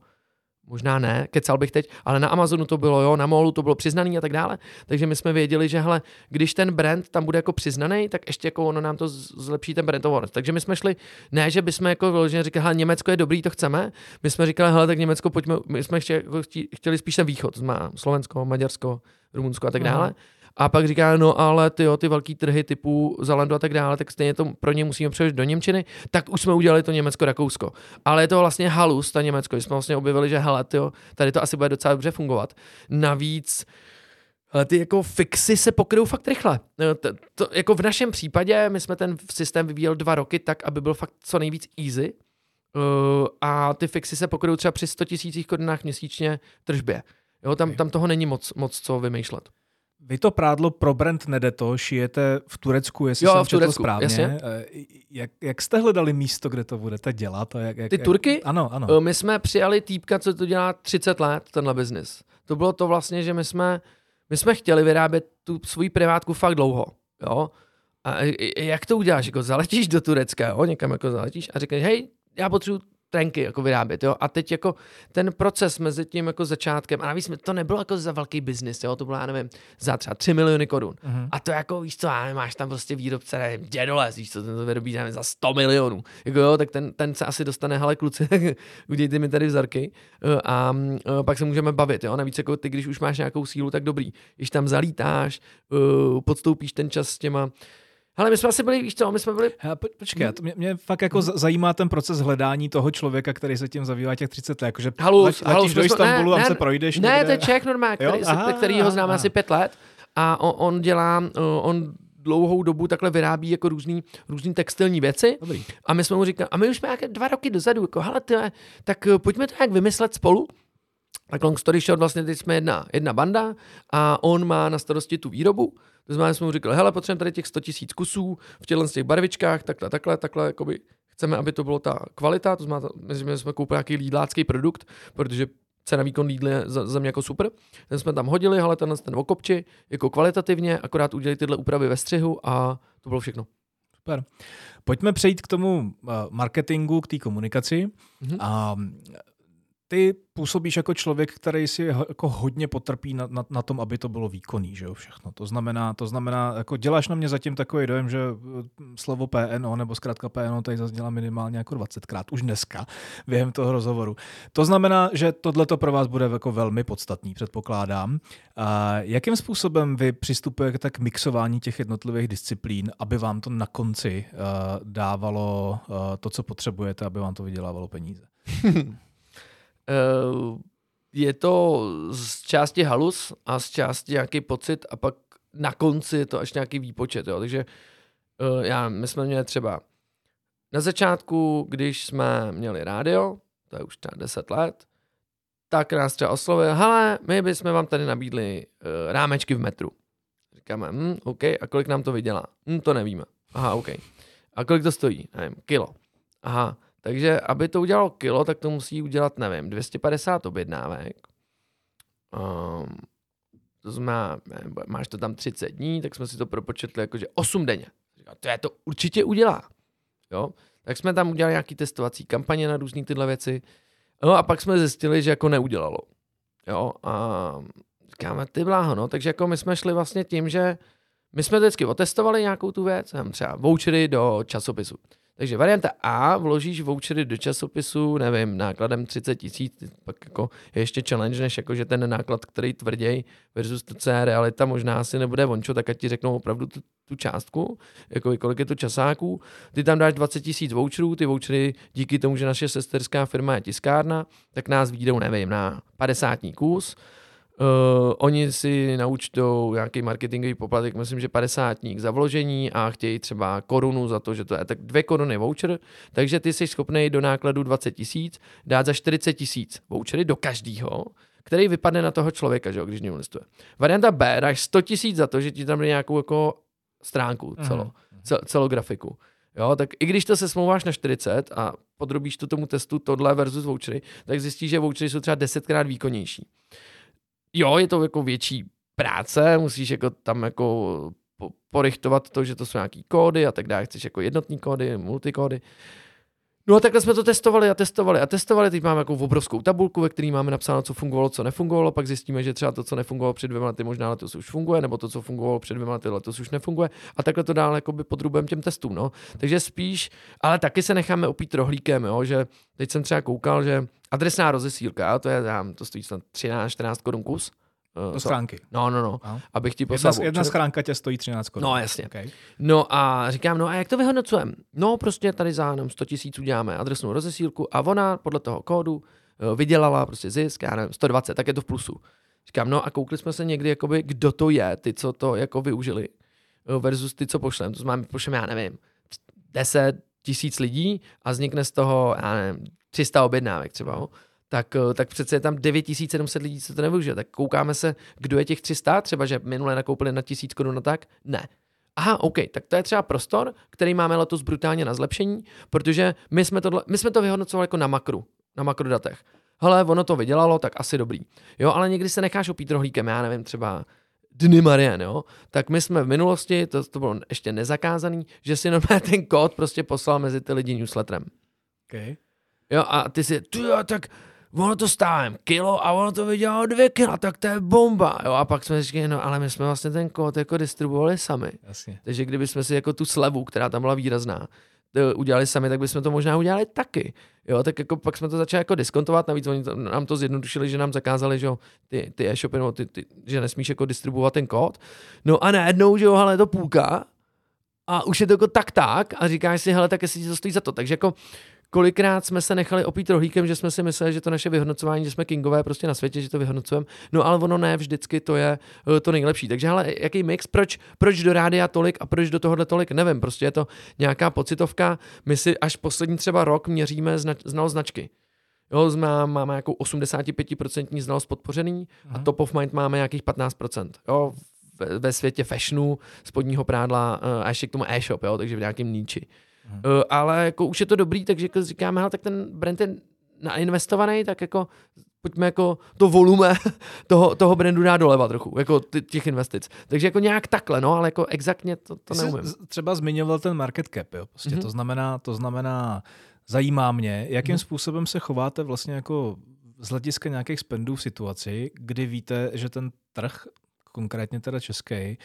možná ne, kecal bych teď, ale na Amazonu to bylo, jo, na Molu to bylo přiznaný a tak dále. Takže my jsme věděli, že hele, když ten brand tam bude jako přiznaný, tak ještě jako ono nám to zlepší ten brand awareness. Takže my jsme šli, ne, že bychom jako vyloženě říkali, hele, Německo je dobrý, to chceme. My jsme říkali, hele, tak Německo pojďme, my jsme ještě jako chtěli spíš ten východ, znamená Slovensko, Maďarsko, Rumunsko a tak dále. Aha. A pak říká, no ale ty, jo, ty velký trhy typu Zalando a tak dále, tak stejně to pro ně musíme převět do Němčiny, tak už jsme udělali to Německo-Rakousko. Ale je to vlastně halus, ta Německo, jsme vlastně objevili, že hele, tyjo, tady to asi bude docela dobře fungovat. Navíc ale ty jako fixy se pokryjou fakt rychle. To, to, jako v našem případě, my jsme ten systém vyvíjeli dva roky tak, aby byl fakt co nejvíc easy. Uh, a ty fixy se pokryjou třeba při 100 tisících korunách měsíčně tržbě. Jo, tam, tam toho není moc, moc co vymýšlet. Vy to prádlo pro brand Nedeto šijete v Turecku, jestli jo, jsem v Turecku, správně. Jasně. Eh, jak, jak jste hledali místo, kde to budete dělat? A jak, jak, Ty Turky? Jak, ano, ano. Eh, my jsme přijali týpka, co to dělá 30 let, tenhle biznis. To bylo to vlastně, že my jsme, my jsme chtěli vyrábět tu svoji privátku fakt dlouho. Jo? A jak to uděláš? Jako zaletíš do Turecka, jo? někam jako zaletíš a řekneš, hej, já potřebuji trenky jako vyrábět, jo. A teď jako ten proces mezi tím jako začátkem, a navíc to nebylo jako za velký biznis, jo, to bylo, já nevím, za třeba 3 miliony korun. Uh-huh. A to jako, víš co, já nevím, máš tam prostě výrobce, nevím, dědole, víš co, ten to vyrobí, nevím, za 100 milionů. Jako jo, tak ten, ten se asi dostane, hele kluci, udějte mi tady vzorky eh, a, a eh, pak se můžeme bavit, jo. Navíc jako ty, když už máš nějakou sílu, tak dobrý. Když tam zalítáš, uh, podstoupíš ten čas s těma ale my jsme asi byli, víš co, my jsme byli... Já, po, počkej, to mě, mě fakt jako hmm. zajímá ten proces hledání toho člověka, který se tím zabývá těch 30 let. Jakože halus, letíš halus, do Istanbulu ne, a se projdeš Ne, někde. to je Čech normálně, který, aha, který ho známe aha. asi pět let a on, on dělá, on dlouhou dobu takhle vyrábí jako různý, různý textilní věci. Dobrý. A my jsme mu říkali, a my už jsme nějaké dva roky dozadu, jako hele, tyhle, tak eh, pojďme to nějak vymyslet spolu. Tak long story short, vlastně teď jsme jedna, jedna banda a on má na starosti tu výrobu to znamená, jsme mu říkali, hele, potřebujeme tady těch 100 tisíc kusů v těchto těch barvičkách, takhle, takhle, takhle, jakoby chceme, aby to bylo ta kvalita, to znamená, my jsme koupili nějaký lídlácký produkt, protože cena výkon Lidl je za, za mě jako super. Ten jsme tam hodili, ale ten, ten okopči, jako kvalitativně, akorát udělali tyhle úpravy ve střihu a to bylo všechno. Super. Pojďme přejít k tomu uh, marketingu, k té komunikaci. Mm-hmm. A ty působíš jako člověk, který si jako hodně potrpí na, na, na tom, aby to bylo výkonný, že jo, všechno. To znamená, to znamená, jako děláš na mě zatím takový dojem, že eh, slovo PNO nebo zkrátka PNO tady zazněla minimálně jako 20krát už dneska během toho rozhovoru. To znamená, že tohle to pro vás bude jako velmi podstatný, předpokládám. A jakým způsobem vy přistupujete k mixování těch jednotlivých disciplín, aby vám to na konci uh, dávalo uh, to, co potřebujete, aby vám to vydělávalo peníze? Eh, je to z části halus a z části nějaký pocit a pak na konci je to až nějaký výpočet. Jo. Takže eh, já, my jsme měli třeba na začátku, když jsme měli rádio, to je už třeba 10 let, tak nás třeba oslovil, hele, my bychom vám tady nabídli uh, rámečky v metru. Říkáme, hm, OK, a kolik nám to vydělá? Hm, to nevíme. Aha, OK. A kolik to stojí? Nevím, kilo. Aha, takže aby to udělalo kilo, tak to musí udělat, nevím, 250 objednávek. Um, to znamená, máš to tam 30 dní, tak jsme si to propočetli jakože 8 denně. To je to určitě udělá. Jo? Tak jsme tam udělali nějaký testovací kampaně na různé tyhle věci. No a pak jsme zjistili, že jako neudělalo. Jo? A říkáme, ty bláho, no. Takže jako my jsme šli vlastně tím, že my jsme vždycky otestovali nějakou tu věc, třeba vouchery do časopisu. Takže varianta A, vložíš vouchery do časopisu, nevím, nákladem 30 tisíc, pak jako je ještě challenge, než jako, že ten náklad, který tvrděj versus to, co je realita, možná asi nebude vončo, tak ať ti řeknou opravdu tu, tu částku, jako kolik je to časáků. Ty tam dáš 20 tisíc voucherů, ty vouchery díky tomu, že naše sesterská firma je tiskárna, tak nás výjdou, nevím, na 50 kus Uh, oni si naučtou nějaký marketingový poplatek, myslím, že 50 za vložení a chtějí třeba korunu za to, že to je tak dvě koruny voucher, takže ty jsi schopný do nákladu 20 tisíc dát za 40 tisíc vouchery do každého, který vypadne na toho člověka, že jo, když němu listuje. Varianta B, dáš 100 tisíc za to, že ti tam nějakou jako stránku, celo, uh-huh. cel, celou grafiku. Jo, tak i když to se smlouváš na 40 a podrobíš to tomu testu tohle versus vouchery, tak zjistíš, že vouchery jsou třeba desetkrát výkonnější jo, je to jako větší práce, musíš jako tam jako porychtovat to, že to jsou nějaký kódy a tak dále, chceš jako jednotní kódy, multikódy. No a takhle jsme to testovali a testovali a testovali. Teď máme jako obrovskou tabulku, ve které máme napsáno, co fungovalo, co nefungovalo. Pak zjistíme, že třeba to, co nefungovalo před dvěma lety, možná letos už funguje, nebo to, co fungovalo před dvěma lety, letos už nefunguje. A takhle to dále jako podrubujeme těm testům. No. Takže spíš, ale taky se necháme opít rohlíkem, jo, že teď jsem třeba koukal, že adresná rozesílka, to je, to stojí snad 13-14 korun kus, do eh, schránky. No, no, no. no. Abych ti poslal. Jedna, jedna schránka tě stojí 13 korun. No, jasně. Okay. No a říkám, no a jak to vyhodnocujeme? No, prostě tady za jenom 100 tisíc uděláme adresnou rozesílku a ona podle toho kódu eh, vydělala prostě zisk, já nevím, 120, tak je to v plusu. Říkám, no a koukli jsme se někdy, jakoby, kdo to je, ty, co to jako využili, eh, versus ty, co pošlem. To znamená, pošleme, já nevím, 10 tisíc lidí a vznikne z toho, já nevím, 300 objednávek třeba tak, eh, tak přece je tam 9700 lidí, co to nevyužije. Tak koukáme se, kdo je těch 300, třeba že minule nakoupili na 1000 korun a tak? Ne. Aha, OK, tak to je třeba prostor, který máme letos brutálně na zlepšení, protože my jsme, tohle, my jsme to vyhodnocovali jako na makru, na makrodatech. Hele, ono to vydělalo, tak asi dobrý. Jo, ale někdy se necháš opít rohlíkem, já nevím, třeba Dny Marian, jo, tak my jsme v minulosti, to, to bylo ještě nezakázaný, že si normálně ten kód prostě poslal mezi ty lidi newsletterem. Okay. Jo, a ty si, jo, tak ono to stálo kilo a ono to vydělalo dvě kila, tak to je bomba. Jo, a pak jsme říkali, no ale my jsme vlastně ten kód jako distribuovali sami. Jasně. Takže kdyby jsme si jako tu slevu, která tam byla výrazná, udělali sami, tak bychom to možná udělali taky. Jo, tak jako pak jsme to začali jako diskontovat, navíc oni to, nám to zjednodušili, že nám zakázali, že ty, ty e-shopy, no, ty, ty, že nesmíš jako distribuovat ten kód. No a najednou, že jo, ale je to půlka a už je to jako tak tak a říkáš si, hele, tak jestli ti to stojí za to. Takže jako kolikrát jsme se nechali opít rohlíkem, že jsme si mysleli, že to naše vyhodnocování, že jsme kingové prostě na světě, že to vyhodnocujeme. No ale ono ne vždycky to je eh, to nejlepší. Takže ale jaký mix, proč, proč do rádia tolik a proč do tohohle tolik, nevím, prostě je to nějaká pocitovka. My si až poslední třeba rok měříme zna, znalost značky. Jo, máme, máme jako 85% znalost podpořený Aha. a top of mind máme nějakých 15%. Jo, ve, ve světě fashionu, spodního prádla eh, a ještě k tomu e-shop, jo, takže v nějakém níči. Hmm. Uh, ale jako už je to dobrý, takže jako říkáme, tak ten brand je nainvestovaný, tak jako pojďme jako to volume toho, toho brandu dát doleva trochu, jako těch investic. Takže jako nějak takhle, no, ale jako exaktně to, to neumím. Třeba zmiňoval ten market cap, jo, prostě mm-hmm. to znamená, to znamená, zajímá mě, jakým mm-hmm. způsobem se chováte vlastně jako z hlediska nějakých spendů v situaci, kdy víte, že ten trh, konkrétně teda český,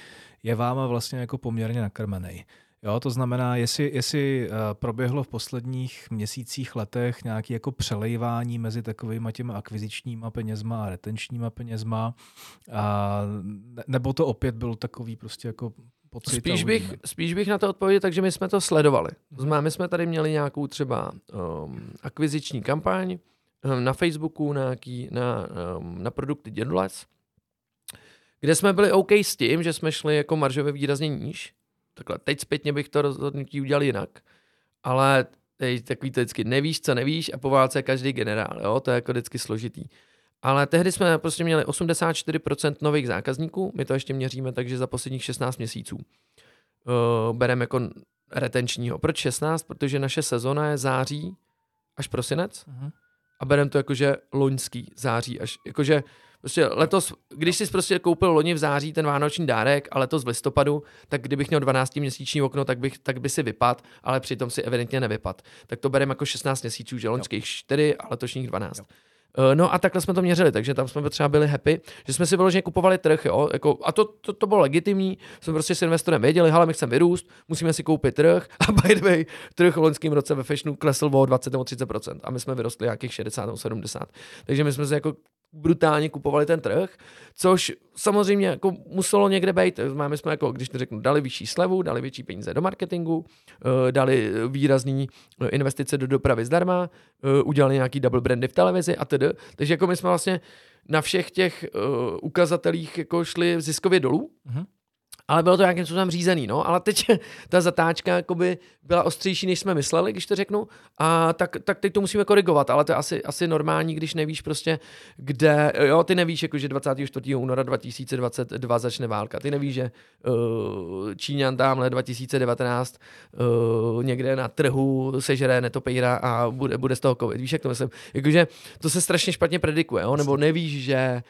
je váma vlastně jako poměrně nakrmený. Jo, to znamená, jestli, jestli uh, proběhlo v posledních měsících, letech nějaké jako přelejvání mezi takovými těmi akvizičníma penězma a retenčníma penězma, a, nebo to opět byl takový prostě jako pocit. Spíš bych, spíš bych na to odpověděl, takže my jsme to sledovali. To znamená, my jsme tady měli nějakou třeba um, akviziční kampaň um, na Facebooku, na, nějaký, na, um, na produkty Dědulec, kde jsme byli OK s tím, že jsme šli jako maržově výrazně níž, takhle. Teď zpětně bych to rozhodnutí udělal jinak, ale teď takový to vždycky nevíš, co nevíš a po válce je každý generál, jo? to je jako vždycky složitý. Ale tehdy jsme prostě měli 84% nových zákazníků, my to ještě měříme, takže za posledních 16 měsíců uh, bereme jako retenčního. Proč 16? Protože naše sezona je září až prosinec uh-huh. a bereme to jakože loňský září až, jakože Prostě letos, když jsi prostě koupil loni v září ten vánoční dárek a letos v listopadu, tak kdybych měl 12-měsíční okno, tak, bych, tak by si vypad, ale přitom si evidentně nevypad. Tak to bereme jako 16 měsíců, že loňských 4 a letošních 12. Jo. Eh, no a takhle jsme to měřili, takže tam jsme třeba byli happy, že jsme si vyloženě kupovali trh, jo, jako, a to, to, to, bylo legitimní, jsme prostě s investorem věděli, ale my chceme vyrůst, musíme si koupit trh a by the way, trh v loňském roce ve fashionu klesl o 20 nebo 30% a my jsme vyrostli nějakých 60 nebo 70. Takže my jsme si jako brutálně kupovali ten trh, což samozřejmě jako muselo někde být. Máme jsme jako, když řeknu, dali vyšší slevu, dali větší peníze do marketingu, eh, dali výrazný eh, investice do dopravy zdarma, eh, udělali nějaký double brandy v televizi a tedy. Takže jako my jsme vlastně na všech těch ukazatelích jako šli ziskově dolů. Mm-hmm ale bylo to nějakým způsobem řízený, no, ale teď ta zatáčka jakoby byla ostřejší, než jsme mysleli, když to řeknu, a tak, tak teď to musíme korigovat, ale to je asi, asi normální, když nevíš prostě, kde, jo, ty nevíš, jako, že 24. února 2022 začne válka, ty nevíš, že uh, Číňan tamhle 2019 uh, někde na trhu sežere netopejra a bude, bude z toho covid, víš, jak to myslím, jakože to se strašně špatně predikuje, jo, nebo nevíš, že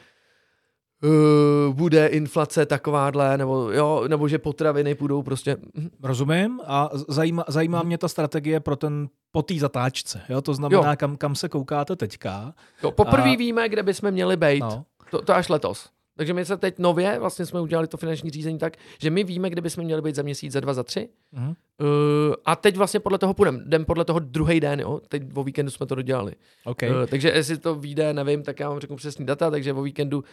uh, bude inflace takováhle, nebo, jo, nebo že potraviny půjdou prostě... Hm. Rozumím a zajímá, zajímá hmm. mě ta strategie pro ten po té zatáčce. Jo? To znamená, kam, kam se koukáte teďka. Jo, poprvé a... víme, kde bychom měli být. No. To, to až letos. Takže my se teď nově, vlastně jsme udělali to finanční řízení tak, že my víme, kde bychom měli být za měsíc, za dva, za tři. Uh-huh. Uh, a teď vlastně podle toho půjdeme. Jdem podle toho druhý den, jo. Teď o víkendu jsme to dodělali. Okay. Uh, takže jestli to vyjde, nevím, tak já vám řeknu přesný data, takže o víkendu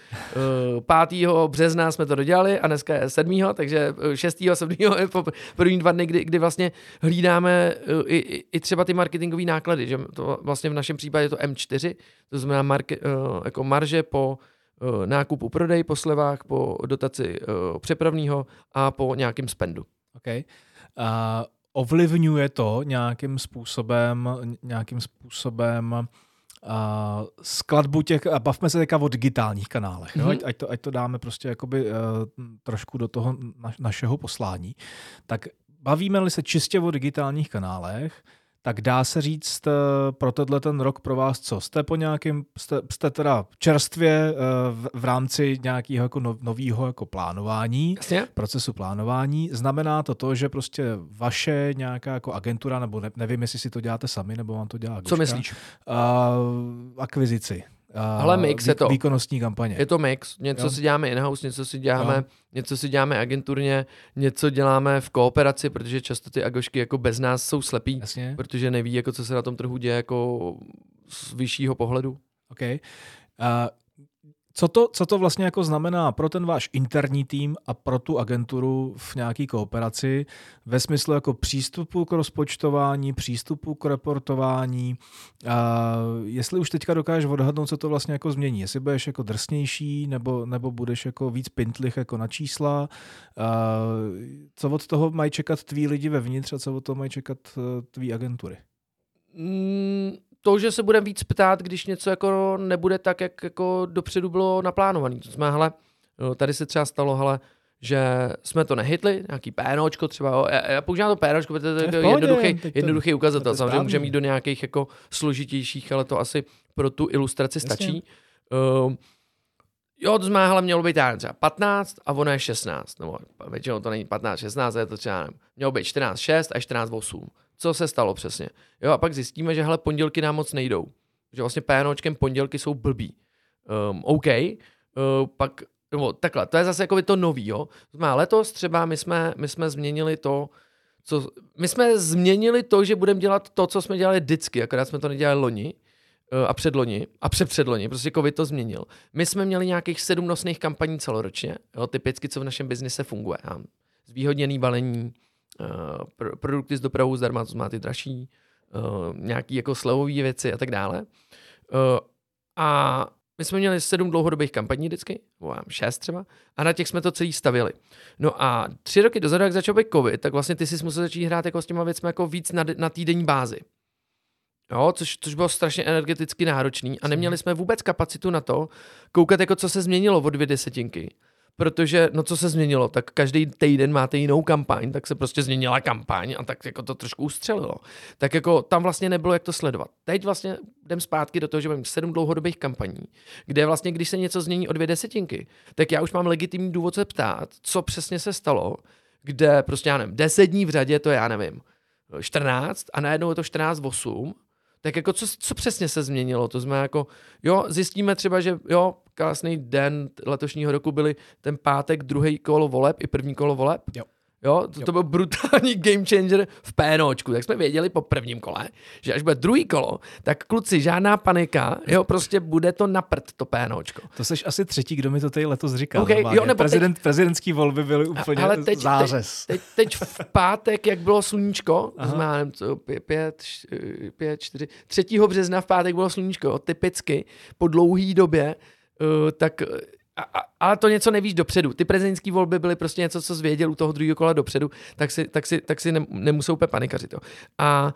uh, 5. března jsme to dodělali a dneska je 7. takže 6. 7. je po první dva dny, kdy, kdy vlastně hlídáme uh, i, i, třeba ty marketingové náklady, že to vlastně v našem případě je to M4, to znamená marke, uh, jako marže po Eh, nákupu, prodej, po slevách, po dotaci uh, přepravního a po nějakém spendu. Okay. Uh, ovlivňuje to nějakým způsobem, nějakým způsobem uh, skladbu těch, a bavme se teďka o digitálních kanálech, mm-hmm. jo? Mhm. Ať, ať, to, ať to dáme prostě jakoby uh, trošku do toho na, našeho poslání, tak bavíme-li se čistě o digitálních kanálech, tak dá se říct eh, pro tenhle ten rok pro vás co? Jste po nějakým, jste, jste teda čerstvě eh, v, v rámci nějakého jako no, nového jako plánování, Jasně. procesu plánování. Znamená to to, že prostě vaše nějaká jako agentura, nebo ne, nevím, jestli si to děláte sami, nebo vám to dělá Guška, Co myslíš? Uh, akvizici ale mix je to. Výkonnostní kampaně. Je to mix. Něco jo. si děláme in-house, něco si děláme, jo. něco si děláme agenturně, něco děláme v kooperaci, protože často ty agošky jako bez nás jsou slepí, Jasně. protože neví, jako co se na tom trhu děje jako z vyššího pohledu. Okay. Uh, co to, co to vlastně jako znamená pro ten váš interní tým a pro tu agenturu v nějaké kooperaci ve smyslu jako přístupu k rozpočtování, přístupu k reportování. A jestli už teďka dokážeš odhadnout, co to vlastně jako změní. Jestli budeš jako drsnější nebo, nebo budeš jako víc pintlich jako na čísla. A co od toho mají čekat tví lidi vevnitř a co od toho mají čekat eh, tví agentury? Mm to, že se budeme víc ptát, když něco jako nebude tak, jak jako dopředu bylo naplánované. To jsme, hele, tady se třeba stalo, hele, že jsme to nehytli, nějaký PNOčko třeba, jo. Já, já používám to PNOčko, protože to je jednoduchý, jednoduchý ukazatel. Samozřejmě můžeme jít do nějakých jako složitějších, ale to asi pro tu ilustraci stačí. Uh, jo, to jsme ale mělo být já třeba 15 a ono je 16, nebo většinou to není 15, 16, je to třeba, mělo být 14, 6 a 14, 8 co se stalo přesně. Jo, a pak zjistíme, že hele, pondělky nám moc nejdou. že vlastně PNOčkem pondělky jsou blbý. Um, OK, uh, pak nebo takhle, to je zase jako to nový, jo. Má letos třeba my jsme, my jsme změnili to, co, my jsme změnili to, že budeme dělat to, co jsme dělali vždycky, akorát jsme to nedělali loni eh, a předloni a předpředloni, prostě covid to změnil. My jsme měli nějakých sedm nosných kampaní celoročně, jo, typicky, co v našem biznise funguje. Zvýhodněný balení, uh, pr- produkty z dopravou zdarma, to má ty dražší, uh, nějaký jako slevové věci a tak dále. Uh, a my jsme měli sedm dlouhodobých kampaní vždycky, nebo šest třeba, a na těch jsme to celý stavili. No a tři roky dozadu, jak začal být covid, tak vlastně ty si musel začít hrát jako s těma věcmi jako víc na, na týdenní bázi. Jo, což, což bylo strašně energeticky náročný a neměli jsme vůbec kapacitu na to koukat, jako co se změnilo o dvě desetinky protože no co se změnilo, tak každý týden máte jinou kampaň, tak se prostě změnila kampaň a tak jako to trošku ustřelilo. Tak jako tam vlastně nebylo jak to sledovat. Teď vlastně jdem zpátky do toho, že mám sedm dlouhodobých kampaní, kde vlastně, když se něco změní o dvě desetinky, tak já už mám legitimní důvod se ptát, co přesně se stalo, kde prostě já nevím, deset dní v řadě, to já nevím, 14 a najednou je to 14 8 tak jako co, co přesně se změnilo? To znamená jako, jo, zjistíme třeba, že jo, krásný den letošního roku byly ten pátek druhý kolo voleb i první kolo voleb. Jo. Jo, to, to byl brutální game changer v PNOčku. Tak jsme věděli po prvním kole, že až bude druhý kolo, tak kluci, žádná panika, jo, prostě bude to na prd, to PNOčko. To jsi asi třetí, kdo mi to tady letos říkal. Okay, jo, nebo Prezident, teď, prezidentský volby byly úplně ale teď, zářez. Teď, teď, teď, v pátek, jak bylo sluníčko, znamená, co, pět, pět, čtyři, 3. března v pátek bylo sluníčko, typicky, po dlouhé době, uh, tak a, a, ale to něco nevíš dopředu. Ty prezidentské volby byly prostě něco, co zvěděl u toho druhého kola dopředu, tak si, tak si, tak si ne, nemusou úplně panikařit. Jo. A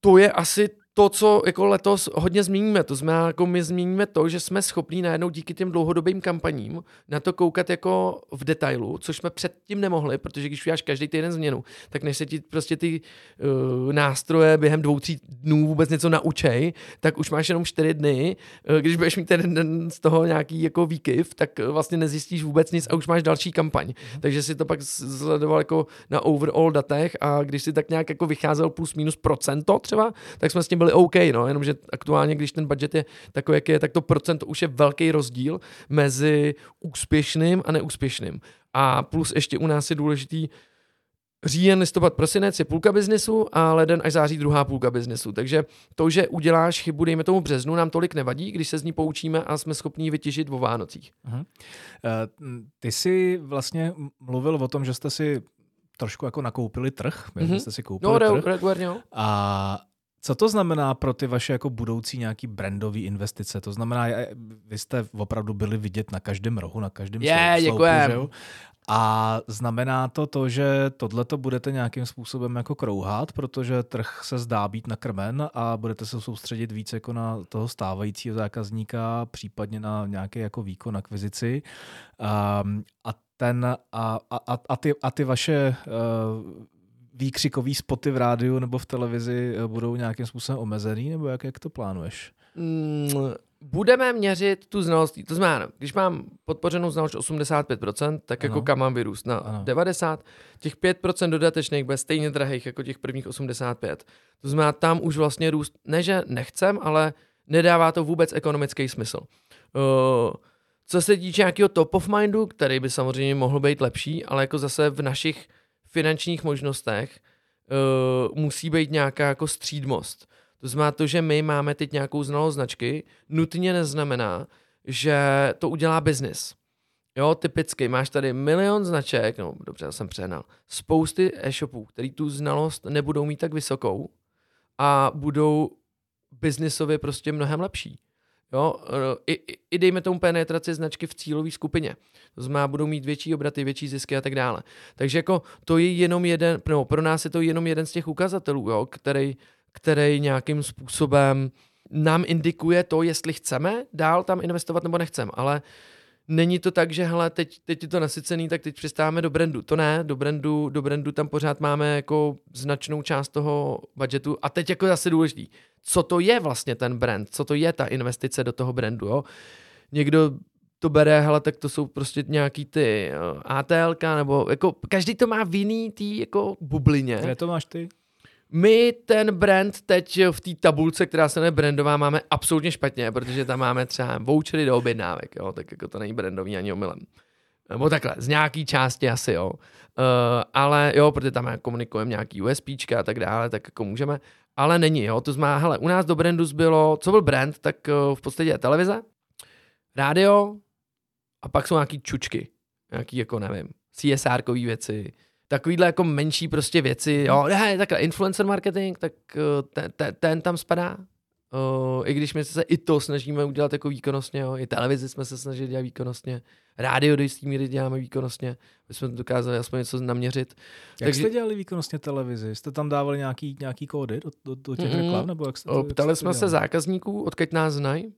to je asi to, co jako letos hodně zmíníme. To znamená, jako my zmíníme to, že jsme schopní najednou díky těm dlouhodobým kampaním na to koukat jako v detailu, což jsme předtím nemohli, protože když uděláš každý týden změnu, tak než se ti prostě ty uh, nástroje během dvou, tří dnů vůbec něco naučej, tak už máš jenom čtyři dny. Uh, když budeš mít ten den z toho nějaký jako výkyv, tak vlastně nezjistíš vůbec nic a už máš další kampaň. Mhm. Takže si to pak sledoval jako na overall datech a když si tak nějak jako vycházel plus minus procento třeba, tak jsme s tím byli byly OK, no, jenomže aktuálně, když ten budget je takový, jak je, tak to procento už je velký rozdíl mezi úspěšným a neúspěšným. A plus ještě u nás je důležitý, říjen, listopad, prosinec je půlka biznesu a leden až září druhá půlka biznesu. Takže to, že uděláš chybu, dejme tomu březnu, nám tolik nevadí, když se z ní poučíme a jsme schopni vytěžit vo Vánocích. Uh-huh. Ty jsi vlastně mluvil o tom, že jste si trošku jako nakoupili trh, mm-hmm. jste si koupili no, trh. Regulárně, A co to znamená pro ty vaše jako budoucí nějaký brandové investice? To znamená, vy jste opravdu byli vidět na každém rohu, na každém yeah, sloupu, že jo? A znamená to to, že tohle to budete nějakým způsobem jako krouhat, protože trh se zdá být nakrmen a budete se soustředit více jako na toho stávajícího zákazníka, případně na nějaký jako výkon akvizici. Um, a ten a, a, a, ty, a ty vaše uh, výkřikový spoty v rádiu nebo v televizi eh, budou nějakým způsobem omezený, nebo jak, jak to plánuješ? Mm, budeme měřit tu znalost, to znamená, když mám podpořenou znalost 85%, tak jako ano. jako kam mám vyrůst na ano. 90, těch 5% dodatečných bude stejně drahých jako těch prvních 85. To znamená, tam už vlastně růst, ne že nechcem, ale nedává to vůbec ekonomický smysl. Uh, co se týče nějakého top of mindu, který by samozřejmě mohl být lepší, ale jako zase v našich finančních možnostech uh, musí být nějaká jako střídmost. To znamená to, že my máme teď nějakou znalost značky, nutně neznamená, že to udělá biznis. Jo, typicky máš tady milion značek, no dobře, já jsem přehnal, spousty e-shopů, který tu znalost nebudou mít tak vysokou a budou biznisově prostě mnohem lepší. Jo, i, i dejme tomu penetraci značky v cílové skupině. To znamená, budou mít větší obraty, větší zisky a tak dále. Takže jako to je jenom jeden, no, pro nás je to jenom jeden z těch ukazatelů, jo, který, který nějakým způsobem nám indikuje to, jestli chceme dál tam investovat nebo nechceme. Ale není to tak, že hele, teď, teď je to nasycený, tak teď přistáváme do brandu. To ne, do brandu, do brandu tam pořád máme jako značnou část toho budgetu. A teď jako zase důležitý co to je vlastně ten brand, co to je ta investice do toho brandu. Jo? Někdo to bere, hele, tak to jsou prostě nějaký ty uh, ATL, nebo jako každý to má v jiný tý jako bublině. Kde to máš ty? My ten brand teď v té tabulce, která se jmenuje brandová, máme absolutně špatně, protože tam máme třeba vouchery do objednávek, jo, tak jako to není brandový ani omylem. Nebo takhle, z nějaký části asi, jo. Uh, ale jo, protože tam komunikujeme nějaký USPčka a tak dále, tak jako můžeme. Ale není, jo. To znamená, hele, u nás do brandu bylo, co byl brand, tak uh, v podstatě televize, rádio a pak jsou nějaký čučky. Nějaký, jako nevím, csr věci, takovýhle jako menší prostě věci, jo, ne, takhle influencer marketing, tak ten, ten, ten tam spadá, Uh, I když my se i to snažíme udělat jako výkonnostně, jo. i televizi jsme se snažili dělat výkonnostně, rádio do jistý míry děláme výkonnostně, my jsme dokázali aspoň něco naměřit. Jak Takže... jste dělali výkonnostně televizi? Jste tam dávali nějaký, nějaký kódy do, do, do těch mm-hmm. reklam? Nebo jak jste to, Ptali jak jsme se zákazníků, odkud nás znají,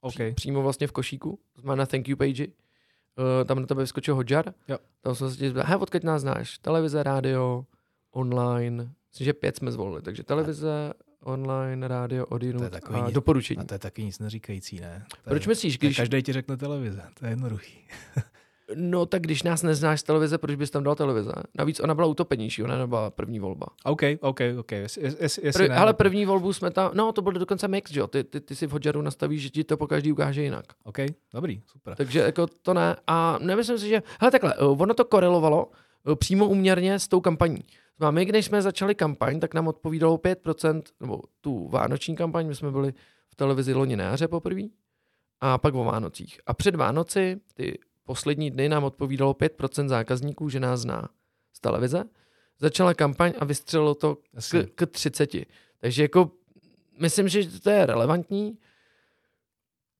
okay. přímo vlastně v košíku, jsme na thank you page. Uh, tam na tebe vyskočil Hodžar, jo. tam jsme se tě hej, odkud nás znáš, televize, rádio, online, myslím, že pět jsme zvolili, takže televize, online, rádio, odinu a nic, doporučení. A to je taky nic neříkající, ne? To Proč je, myslíš, když... Každý ti řekne televize, to je jednoduchý. no tak když nás neznáš z televize, proč bys tam dal televize? Navíc ona byla utopenější, ona nebyla první volba. OK, OK, OK. Jest, jest, jest Pr- ale první volbu jsme tam, no to byl dokonce mix, jo. Ty, ty, ty si v Hodžaru nastavíš, že ti to po každý ukáže jinak. OK, dobrý, super. Takže jako to ne. A nemyslím si, že, hele takhle, eh, ono to korelovalo eh, přímo uměrně s tou kampaní. No a my, když jsme začali kampaň, tak nám odpovídalo 5%, nebo tu vánoční kampaň, my jsme byli v televizi loni na jaře poprvé, a pak o Vánocích. A před Vánoci, ty poslední dny, nám odpovídalo 5% zákazníků, že nás zná z televize. Začala kampaň a vystřelilo to k, k 30. Takže jako myslím, že to je relevantní.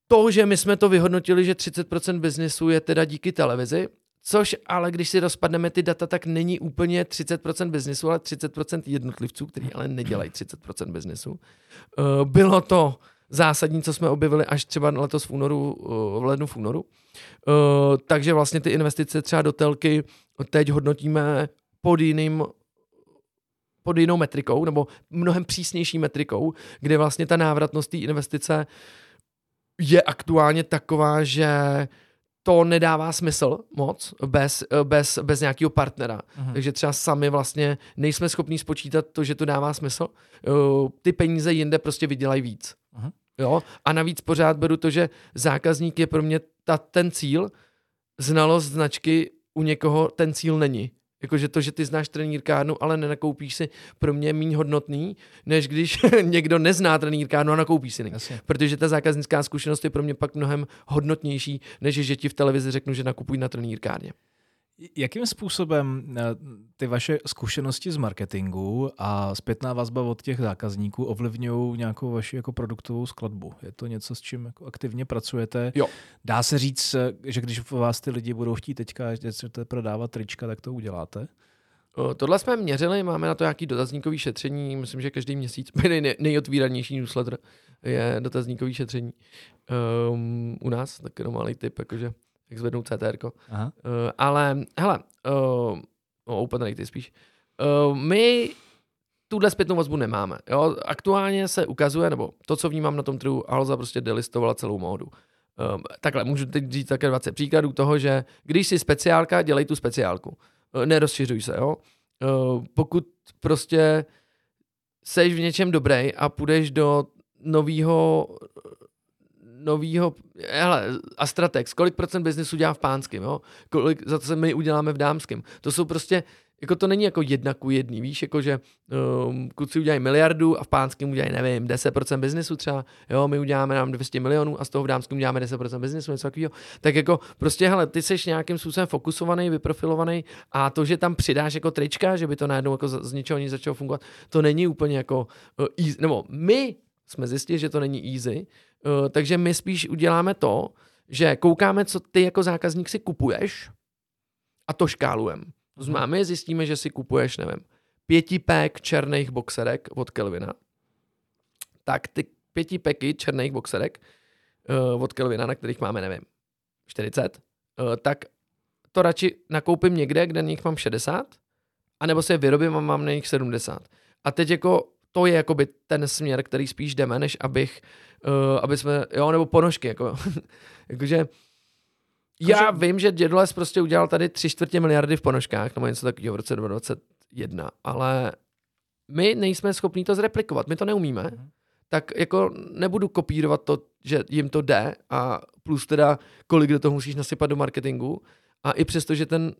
To, že my jsme to vyhodnotili, že 30% biznesu je teda díky televizi, Což ale, když si rozpadneme ty data, tak není úplně 30% biznesu, ale 30% jednotlivců, kteří ale nedělají 30% biznesu. Eh, bylo to zásadní, co jsme objevili až třeba letos v únoru, eh, v lednu v únoru. Eh, takže vlastně ty investice třeba do telky teď hodnotíme pod jiným pod jinou metrikou, nebo mnohem přísnější metrikou, kde vlastně ta návratnost té investice je aktuálně taková, že to nedává smysl moc bez, bez, bez nějakého partnera. Uh-huh. Takže třeba sami vlastně nejsme schopní spočítat to, že to dává smysl. Ty peníze jinde prostě vydělají víc. Uh-huh. Jo? A navíc pořád beru to, že zákazník je pro mě ta, ten cíl, znalost značky u někoho ten cíl není. Jakože to, že ty znáš trenýrkárnu, ale nenakoupíš si, pro mě méně hodnotný, než když někdo nezná trenýrkárnu a nakoupí si Jasně. Protože ta zákaznická zkušenost je pro mě pak mnohem hodnotnější, než že ti v televizi řeknu, že nakupuj na trenýrkárně. Jakým způsobem eh, ty vaše zkušenosti z marketingu a zpětná vazba od těch zákazníků ovlivňují nějakou vaši jako produktovou skladbu? Je to něco, s čím jako aktivně pracujete? Jo. Dá se říct, eh, že když vás ty lidi budou chtít teďka že chcete prodávat trička, tak to uděláte? Tohle jsme měřili, máme na to nějaký dotazníkový šetření, myslím, že každý měsíc, nej, nejotvíranější newsletter je dotazníkový šetření um, u nás, tak jenom malý tip, jakože jak zvednout CTR. Uh, eh, ale hele, uh, no, open rate spíš. Uh, my tuhle zpětnou vazbu nemáme. Jo? Aktuálně se ukazuje, nebo to, co vnímám na tom trhu, Alza prostě delistovala celou módu. Um, takhle, můžu teď říct také 20 příkladů toho, že když jsi speciálka, dělej tu speciálku. Uh, nerozšiřuj se, jo. Uh, pokud prostě seš v něčem dobrý a půjdeš do nového novýho, hele, Astratex, kolik procent biznesu dělá v pánském, jo? Kolik za to se my uděláme v dámském. To jsou prostě, jako to není jako jedna ku jedný, víš, jako že um, kluci udělají miliardu a v pánském udělají, nevím, 10% biznesu třeba, jo, my uděláme nám 200 milionů a z toho v dámském uděláme 10% biznesu, něco takového. Tak jako prostě, hele, ty jsi nějakým způsobem fokusovaný, vyprofilovaný a to, že tam přidáš jako trička, že by to najednou jako z, ničeho nic začalo fungovat, to není úplně jako uh, easy, nebo my jsme zjistili, že to není easy, uh, takže my spíš uděláme to, že koukáme, co ty jako zákazník si kupuješ a to škálujeme. To znamená, my zjistíme, že si kupuješ, nevím, pětipek černých boxerek od Kelvina, tak ty pětipeky černých boxerek uh, od Kelvina, na kterých máme, nevím, 40, uh, tak to radši nakoupím někde, kde na nich mám 60, anebo si je vyrobím a mám na nich 70. A teď jako to je jakoby ten směr, který spíš jdeme, než abych, uh, aby jsme, jo, nebo ponožky, jako, jakože, já vím, že Dědles prostě udělal tady tři čtvrtě miliardy v ponožkách, nebo něco takového v roce 2021, ale my nejsme schopni to zreplikovat, my to neumíme, mm. tak jako nebudu kopírovat to, že jim to jde a plus teda kolik do toho musíš nasypat do marketingu. A i přesto, že ten,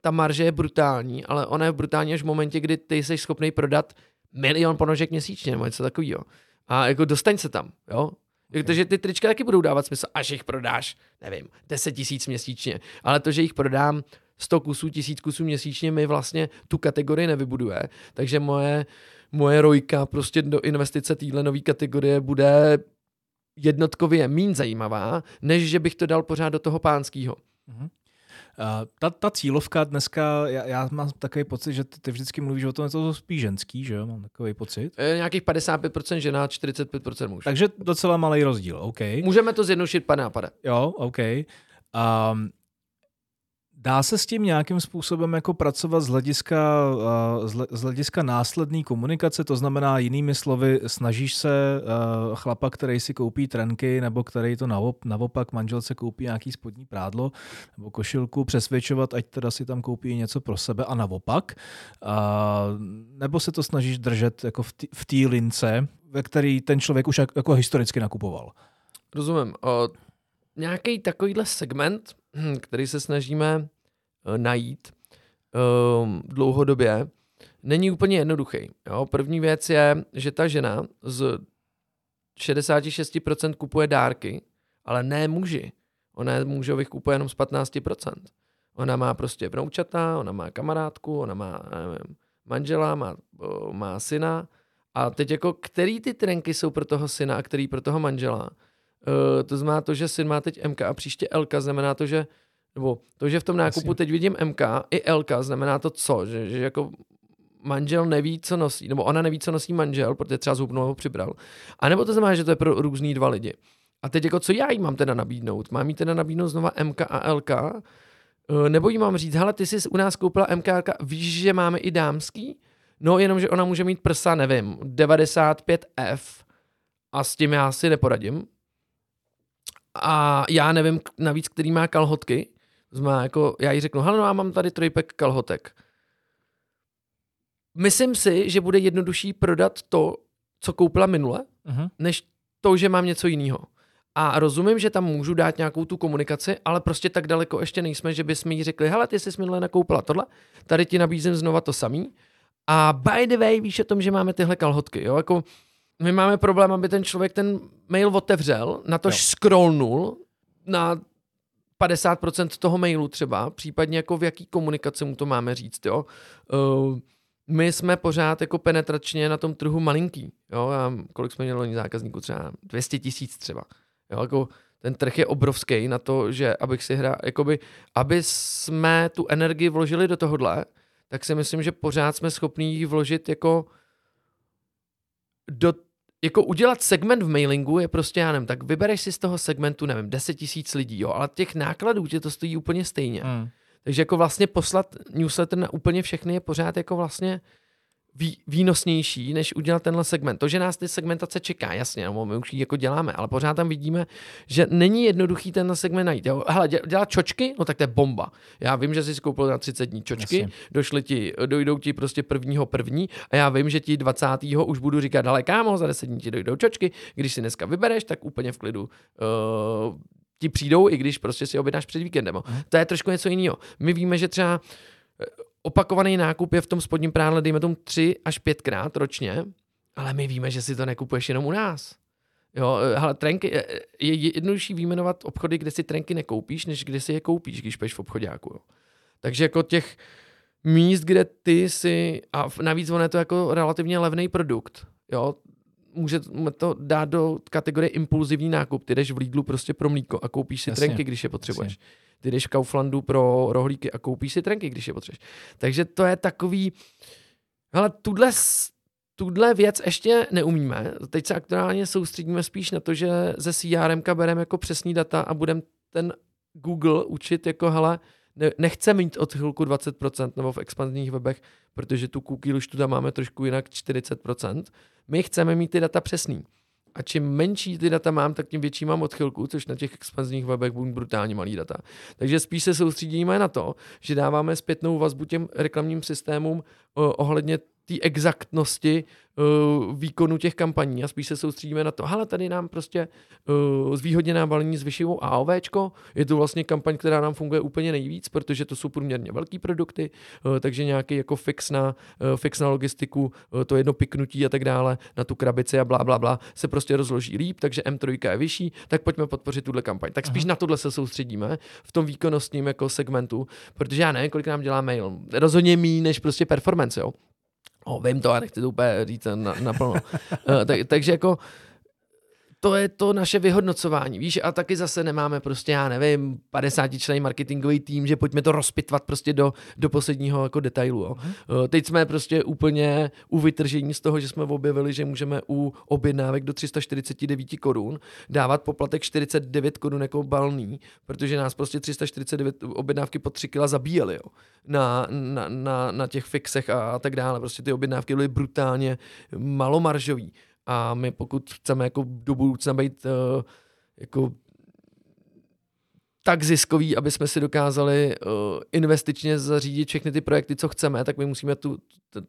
ta marže je brutální, ale ona je brutální až v momentě, kdy ty jsi schopný prodat milion ponožek měsíčně nebo něco takového. A jako dostaň se tam, jo. Okay. Takže ty trička taky budou dávat smysl, až jich prodáš, nevím, 10 tisíc měsíčně. Ale to, že jich prodám 100 kusů, 1000 kusů měsíčně, mi vlastně tu kategorii nevybuduje. Takže moje, moje rojka prostě do investice téhle nové kategorie bude jednotkově méně zajímavá, než že bych to dal pořád do toho pánského. Mm-hmm. Uh, ta, ta cílovka dneska, já, já mám takový pocit, že ty, ty vždycky mluvíš o tom, že to spíš ženský, že jo? Mám takový pocit. E, nějakých 55% žena, 45% muž. Takže docela malý rozdíl, OK. Můžeme to zjednodušit, pane a pane. Jo, OK. Um, Dá se s tím nějakým způsobem jako pracovat z hlediska, z hlediska následné komunikace? To znamená, jinými slovy, snažíš se chlapa, který si koupí trenky, nebo který to naopak manželce koupí nějaký spodní prádlo nebo košilku, přesvědčovat, ať teda si tam koupí něco pro sebe a naopak? Nebo se to snažíš držet jako v té lince, ve který ten člověk už jako historicky nakupoval? Rozumím. Nějaký takovýhle segment, který se snažíme eh, najít um, dlouhodobě, není úplně jednoduchý. Jo? První věc je, že ta žena z 66% kupuje dárky, ale ne muži. Ona mužových kupuje jenom z 15%. Ona má prostě vnoučata, ona má kamarádku, ona má nevím, manžela, má, má syna. A teď jako, který ty trenky jsou pro toho syna a který pro toho manžela? Uh, to znamená to, že syn má teď MK a příště LK, znamená to, že nebo to, že v tom nákupu teď vidím MK i LK, znamená to co? Že, že jako manžel neví, co nosí, nebo ona neví, co nosí manžel, protože třeba zhubnul ho přibral. A nebo to znamená, že to je pro různý dva lidi. A teď jako co já jí mám teda nabídnout? Mám jí teda nabídnout znova MK a LK? Eh, nebo jí mám říct, hele, ty jsi u nás koupila MK, LK, víš, že máme i dámský? No, jenom, že ona může mít prsa, nevím, 95F a s tím já si neporadím, a já nevím navíc, který má kalhotky. Znamená, jako, já jí řeknu, hele, no, já mám tady trojpek kalhotek. Myslím si, že bude jednodušší prodat to, co koupila minule, uh-huh. než to, že mám něco jiného. A rozumím, že tam můžu dát nějakou tu komunikaci, ale prostě tak daleko ještě nejsme, že bychom jí řekli, hele, ty jsi minule nakoupila tohle, tady ti nabízím znova to samý. A by the way, víš o tom, že máme tyhle kalhotky, jo, jako my máme problém, aby ten člověk ten mail otevřel, na to scrollnul na 50% toho mailu třeba, případně jako v jaký komunikaci mu to máme říct, jo. Uh, my jsme pořád jako penetračně na tom trhu malinký, jo, a kolik jsme měli zákazníků, třeba 200 tisíc třeba, jo, jako ten trh je obrovský na to, že abych si hrál, jakoby, aby jsme tu energii vložili do tohohle, tak si myslím, že pořád jsme schopní ji vložit jako do jako udělat segment v mailingu je prostě, já nevím, tak vybereš si z toho segmentu, nevím, 10 tisíc lidí, jo, ale těch nákladů tě to stojí úplně stejně. Mm. Takže jako vlastně poslat newsletter na úplně všechny je pořád jako vlastně vý, výnosnější, než udělat tenhle segment. To, že nás ty segmentace čeká, jasně, no, my už ji jako děláme, ale pořád tam vidíme, že není jednoduchý tenhle segment najít. Jo? Hele, dělat čočky, no tak to je bomba. Já vím, že jsi koupil na 30 dní čočky, jasně. došli ti, dojdou ti prostě prvního první a já vím, že ti 20. už budu říkat, ale kámo, za 10 dní ti dojdou čočky, když si dneska vybereš, tak úplně v klidu uh, ti přijdou, i když prostě si objednáš před víkendem. Mm. To je trošku něco jiného. My víme, že třeba opakovaný nákup je v tom spodním prádle, dejme tomu tři až pětkrát ročně, ale my víme, že si to nekupuješ jenom u nás. Jo, hele, trenky, je jednodušší výjmenovat obchody, kde si trenky nekoupíš, než kde si je koupíš, když peš v obchodáku. Jo. Takže jako těch míst, kde ty si, a navíc on je to jako relativně levný produkt, jo, může to dát do kategorie impulzivní nákup. Ty jdeš v Lidlu prostě pro mlíko a koupíš si Jasně. trenky, když je potřebuješ. Jasně. Ty jdeš v Kauflandu pro rohlíky a koupíš si trenky, když je potřebuješ. Takže to je takový, ale tuhle, tuhle věc ještě neumíme. Teď se aktuálně soustředíme spíš na to, že ze CRM bereme jako přesný data a budeme ten Google učit jako hele, nechce mít odchylku 20% nebo v expanzních webech, protože tu cookie už tu máme trošku jinak 40%. My chceme mít ty data přesný. A čím menší ty data mám, tak tím větší mám odchylku, což na těch expanzních webech budou brutálně malý data. Takže spíš se soustředíme na to, že dáváme zpětnou vazbu těm reklamním systémům ohledně té exaktnosti uh, výkonu těch kampaní a spíš se soustředíme na to, hele, tady nám prostě uh, zvýhodněná balení s vyššivou AOVčko, je to vlastně kampaň, která nám funguje úplně nejvíc, protože to jsou průměrně velký produkty, uh, takže nějaký jako fix na, uh, fix na logistiku, uh, to jedno piknutí a tak dále, na tu krabici a bla, bla, bla, se prostě rozloží líp, takže M3 je vyšší, tak pojďme podpořit tuhle kampaň. Tak spíš Aha. na tohle se soustředíme v tom výkonnostním jako segmentu, protože já nevím, kolik nám dělá mail. Rozhodně mý než prostě performance, jo. O, vím to a nechci to úplně říct na, naplno. uh, tak, takže jako to je to naše vyhodnocování, víš, a taky zase nemáme prostě, já nevím, 50 člený marketingový tým, že pojďme to rozpitvat prostě do, do posledního jako detailu. Jo. Uh-huh. Teď jsme prostě úplně u vytržení z toho, že jsme objevili, že můžeme u objednávek do 349 korun dávat poplatek 49 korun jako balný, protože nás prostě 349 objednávky po 3 kila zabíjeli jo. Na, na, na, na těch fixech a, a tak dále. Prostě ty objednávky byly brutálně malomaržový. A my pokud chceme jako do budoucna být uh, jako tak ziskový, aby jsme si dokázali uh, investičně zařídit všechny ty projekty, co chceme, tak my musíme tu,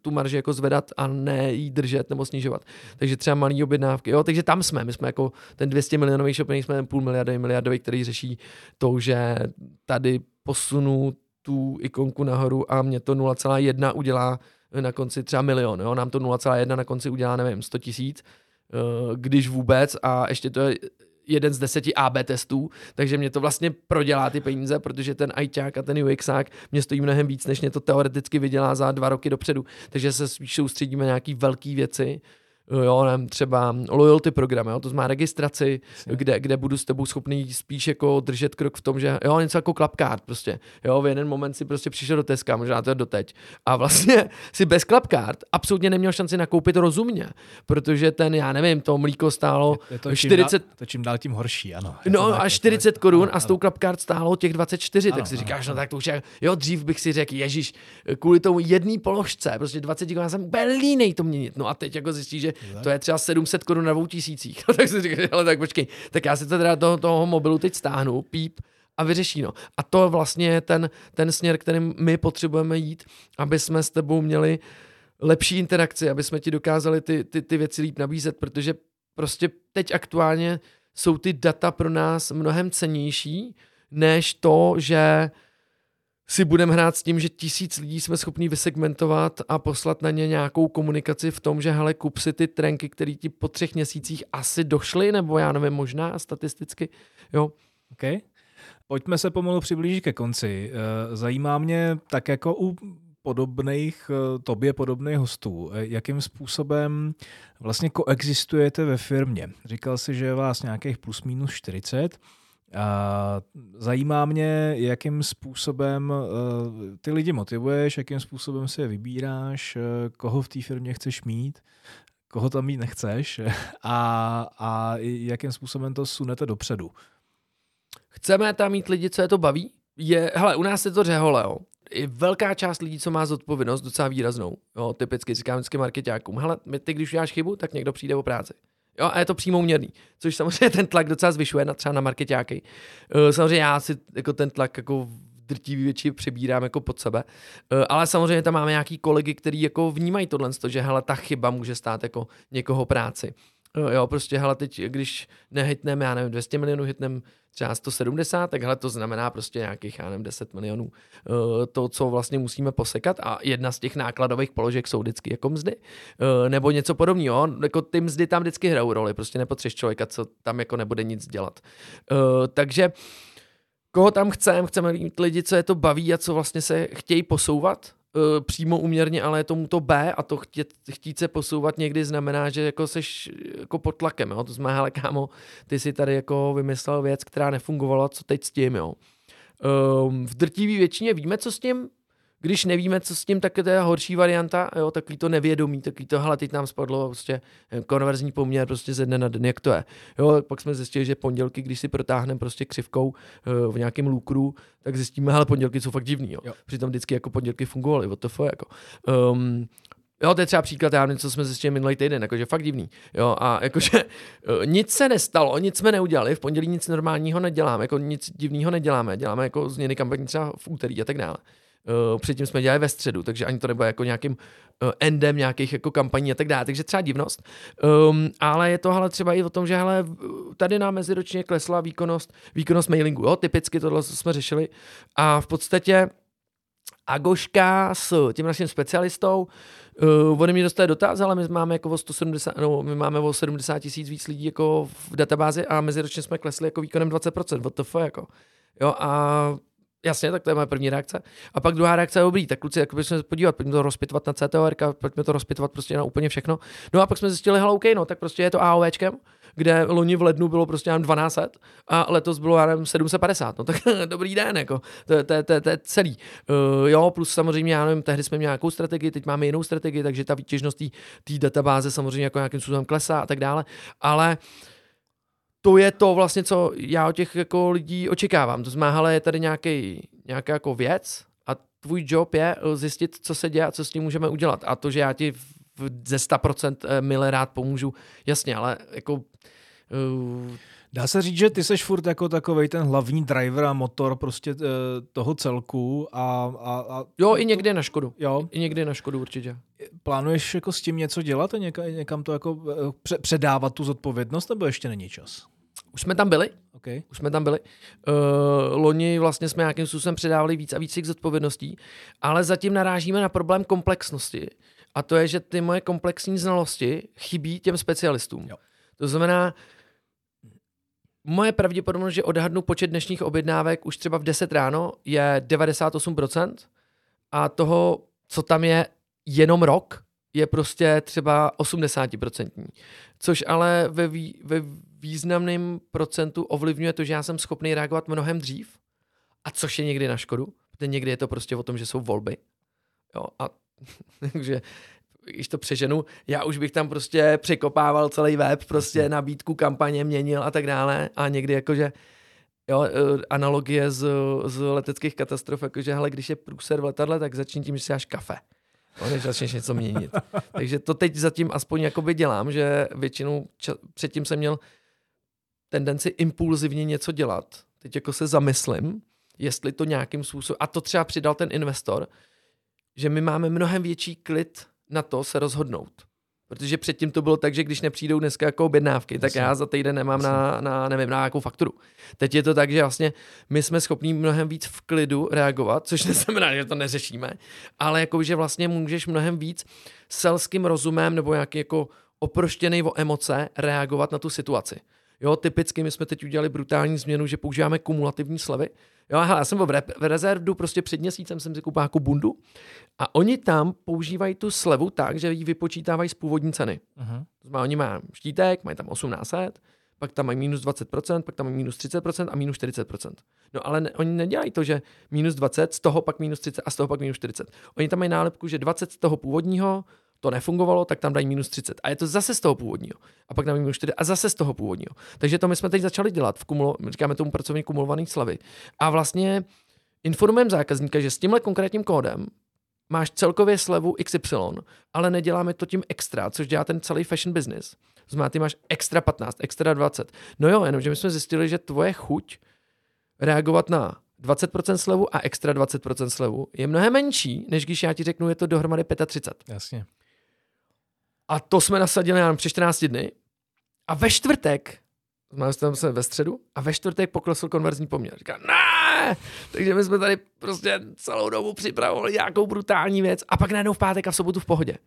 tu marži jako zvedat a ne jí držet nebo snižovat. Takže třeba malý objednávky. Jo, takže tam jsme. My jsme jako ten 200 milionový shop, jsme půl miliardy, miliardový, který řeší to, že tady posunu tu ikonku nahoru a mě to 0,1 udělá na konci třeba milion, jo? nám to 0,1 na konci udělá, nevím, 100 tisíc, eh, když vůbec a ještě to je jeden z deseti AB testů, takže mě to vlastně prodělá ty peníze, protože ten ITák a ten UXák mě stojí mnohem víc, než mě to teoreticky vydělá za dva roky dopředu. Takže se spíš soustředíme na nějaký velké věci, jo, nevím, třeba loyalty program, jo, to znamená registraci, kde, kde budu s tebou schopný spíš jako držet krok v tom, že jo, něco jako klapkart prostě, jo, v jeden moment si prostě přišel do Teska, možná to je doteď, a vlastně si bez klapkart absolutně neměl šanci nakoupit rozumně, protože ten, já nevím, to mlíko stálo je, je to 40... Dál, to čím dál tím horší, ano. No a 40 korun a s tou klapkart stálo těch 24, ano, tak si ano, říkáš, no tak to už je, jo, dřív bych si řekl, ježíš, kvůli tomu jedný položce, prostě 20 korun, já jsem úplně línej to měnit, no a teď jako zjistíš, že to je třeba 700 korun na dvou tisících. tak si říkám, ale tak počkej, tak já si to teda toho, toho mobilu teď stáhnu, píp, a vyřeší. No. A to vlastně je ten, ten směr, kterým my potřebujeme jít, aby jsme s tebou měli lepší interakci, aby jsme ti dokázali ty, ty, ty věci líp nabízet, protože prostě teď aktuálně jsou ty data pro nás mnohem cenější, než to, že si budeme hrát s tím, že tisíc lidí jsme schopni vysegmentovat a poslat na ně nějakou komunikaci v tom, že hele, kup si ty trenky, které ti po třech měsících asi došly, nebo já nevím, možná statisticky, jo. Okay. Pojďme se pomalu přiblížit ke konci. Eh, zajímá mě tak jako u podobných, eh, tobě podobných hostů, eh, jakým způsobem vlastně koexistujete ve firmě. Říkal si, že je vás nějakých plus minus 40. A zajímá mě, jakým způsobem uh, ty lidi motivuješ, jakým způsobem si je vybíráš, uh, koho v té firmě chceš mít, koho tam mít nechceš a, a jakým způsobem to sunete dopředu. Chceme tam mít lidi, co je to baví? Je, hele, u nás je to řehole, jo. Je velká část lidí, co má zodpovědnost, docela výraznou. Jo, typicky říkám vždycky marketákům. Hele, ty, když uděláš chybu, tak někdo přijde o práci. Jo, a je to přímo měrný, což samozřejmě ten tlak docela zvyšuje na třeba na marketáky. Uh, samozřejmě já si jako ten tlak jako drtivý většině přebírám jako pod sebe. Uh, ale samozřejmě tam máme nějaký kolegy, kteří jako vnímají tohle, že hele, ta chyba může stát jako někoho práci. Jo, prostě hele, teď, když nehytneme, já nevím, 200 milionů, hitneme třeba 170, tak hele, to znamená prostě nějakých, já nevím, 10 milionů. Uh, to, co vlastně musíme posekat a jedna z těch nákladových položek jsou vždycky jako mzdy. Uh, nebo něco podobného. Jako ty mzdy tam vždycky hrajou roli, prostě nepotřebuješ člověka, co tam jako nebude nic dělat. Uh, takže koho tam chceme? Chceme mít lidi, co je to baví a co vlastně se chtějí posouvat uh, přímo uměrně, ale je tomu to B a to chtít, chtít se posouvat někdy znamená, že jako seš jako pod tlakem, jo? to znamená, hele kámo, ty si tady jako vymyslel věc, která nefungovala, co teď s tím, jo. Um, v drtivé většině víme, co s tím, když nevíme, co s tím, tak to je horší varianta, jo, takový to nevědomí, takový to, hele, teď nám spadlo prostě konverzní poměr prostě ze dne na den, jak to je. Jo, pak jsme zjistili, že pondělky, když si protáhneme prostě křivkou uh, v nějakém lukru, tak zjistíme, hele, pondělky jsou fakt divný, jo. jo. Přitom vždycky jako pondělky fungovaly, what the fuck, jako. Um, Jo, to je třeba příklad, já nevím, co jsme zjistili minulý týden, jakože fakt divný. Jo, a jakože eh, nic se nestalo, nic jsme neudělali, v pondělí nic normálního neděláme, jako nic divného neděláme, děláme jako změny kampaní třeba v úterý a tak dále. Uh, předtím jsme dělali ve středu, takže ani to nebylo jako nějakým uh, endem nějakých jako kampaní a tak dále, takže třeba divnost. Um, ale je to ale třeba i o tom, že hele, tady nám meziročně klesla výkonnost, výkonnost mailingu, jo, typicky tohle jsme řešili a v podstatě Agoška s tím naším specialistou, uh, on mě dostal dotaz, ale my máme jako o 170, no, my máme o 70 tisíc víc lidí jako v databázi a meziročně jsme klesli jako výkonem 20%, what the fuck, jako. Jo, a Jasně, tak to je moje první reakce. A pak druhá reakce je dobrý, tak kluci, jak bychom se podívat, pojďme to rozpitvat na CTOR, pojďme to rozpitvat prostě na úplně všechno. No a pak jsme zjistili, hele, OK, no, tak prostě je to AOVčkem, kde loni v lednu bylo prostě jenom 1200 a letos bylo já nevím, 750. No tak dobrý den, jako, to, to, to, to je celý. Uh, jo, plus samozřejmě, já nevím, tehdy jsme měli nějakou strategii, teď máme jinou strategii, takže ta výtěžnost té databáze samozřejmě jako nějakým způsobem klesá a tak dále, ale to je to vlastně, co já od těch jako lidí očekávám. To znamená, ale je tady nějaký, nějaká jako věc a tvůj job je zjistit, co se děje a co s tím můžeme udělat. A to, že já ti ze 100% eh, mile rád pomůžu, jasně, ale jako uh, Dá se říct, že ty seš furt jako takový ten hlavní driver a motor prostě uh, toho celku a, a, a... Jo, i někdy na škodu. Jo. I někdy na škodu určitě. Plánuješ jako s tím něco dělat a někam, někam to jako předávat tu zodpovědnost, nebo ještě není čas? Už jsme tam byli. Okay. Už jsme tam byli. Uh, loni vlastně jsme nějakým způsobem předávali víc a víc těch zodpovědností, ale zatím narážíme na problém komplexnosti. A to je, že ty moje komplexní znalosti chybí těm specialistům. Jo. To znamená, moje pravděpodobnost, že odhadnu počet dnešních objednávek už třeba v 10 ráno je 98% a toho, co tam je jenom rok, je prostě třeba 80%. Což ale ve, vý, ve významném procentu ovlivňuje to, že já jsem schopný reagovat mnohem dřív, a což je někdy na škodu, protože někdy je to prostě o tom, že jsou volby. Jo, a takže když to přeženu, já už bych tam prostě překopával celý web, prostě nabídku kampaně měnil a tak dále a někdy jakože jo, e, analogie z, z leteckých katastrof, jakože hele, když je průser v letadle, tak začni tím, že si až kafe. No, než začneš něco měnit. Takže to teď zatím aspoň jakoby dělám, že většinou ča- předtím jsem měl tendenci impulzivně něco dělat. Teď jako se zamyslím, jestli to nějakým způsobem, a to třeba přidal ten investor, že my máme mnohem větší klid na to se rozhodnout. Protože předtím to bylo tak, že když nepřijdou dneska jako objednávky, tak já za týden nemám na, na, nevím, na nějakou fakturu. Teď je to tak, že vlastně my jsme schopni mnohem víc v klidu reagovat, což neznamená, že to neřešíme, ale jako, že vlastně můžeš mnohem víc selským rozumem nebo nějaký jako oproštěný o emoce reagovat na tu situaci. Jo, typicky my jsme teď udělali brutální změnu, že používáme kumulativní slevy. Jo, hele, já jsem v, rep- v rezervu prostě před měsícem jsem si koupil jako bundu a oni tam používají tu slevu tak, že ji vypočítávají z původní ceny. Uh-huh. To znamená, oni mají štítek, mají tam 1800, pak tam mají minus 20%, pak tam mají minus 30% a minus 40%. No ale ne, oni nedělají to, že minus 20, z toho pak minus 30 a z toho pak minus 40. Oni tam mají nálepku, že 20 z toho původního, to nefungovalo, tak tam dají minus 30. A je to zase z toho původního. A pak tam minus 4 a zase z toho původního. Takže to my jsme teď začali dělat, v kumulo, říkáme tomu pracovní kumulovaný slavy. A vlastně informujeme zákazníka, že s tímhle konkrétním kódem máš celkově slevu XY, ale neděláme to tím extra, což dělá ten celý fashion business. Znamená, ty máš extra 15, extra 20. No jo, jenomže my jsme zjistili, že tvoje chuť reagovat na 20% slevu a extra 20% slevu je mnohem menší, než když já ti řeknu, je to dohromady 35. Jasně. A to jsme nasadili nám přes 14 dny. A ve čtvrtek, máme se ve středu, a ve čtvrtek poklesl konverzní poměr. Říká, ne! Takže my jsme tady prostě celou dobu připravovali nějakou brutální věc a pak najednou v pátek a v sobotu v pohodě.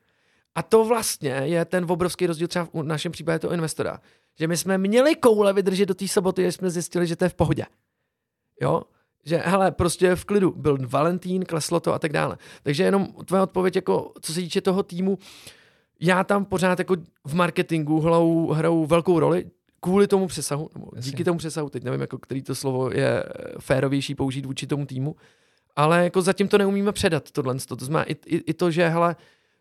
A to vlastně je ten obrovský rozdíl třeba v našem případě toho investora. Že my jsme měli koule vydržet do té soboty, že jsme zjistili, že to je v pohodě. Jo? Že hele, prostě v klidu. Byl Valentín, kleslo to a tak dále. Takže jenom tvoje odpověď, jako co se týče toho týmu, já tam pořád jako v marketingu hraju, hraju velkou roli kvůli tomu přesahu, nebo díky tomu přesahu, teď nevím, jako který to slovo je férovější použít vůči tomu týmu, ale jako zatím to neumíme předat, tohle. To znamená i, i, i to, že hele,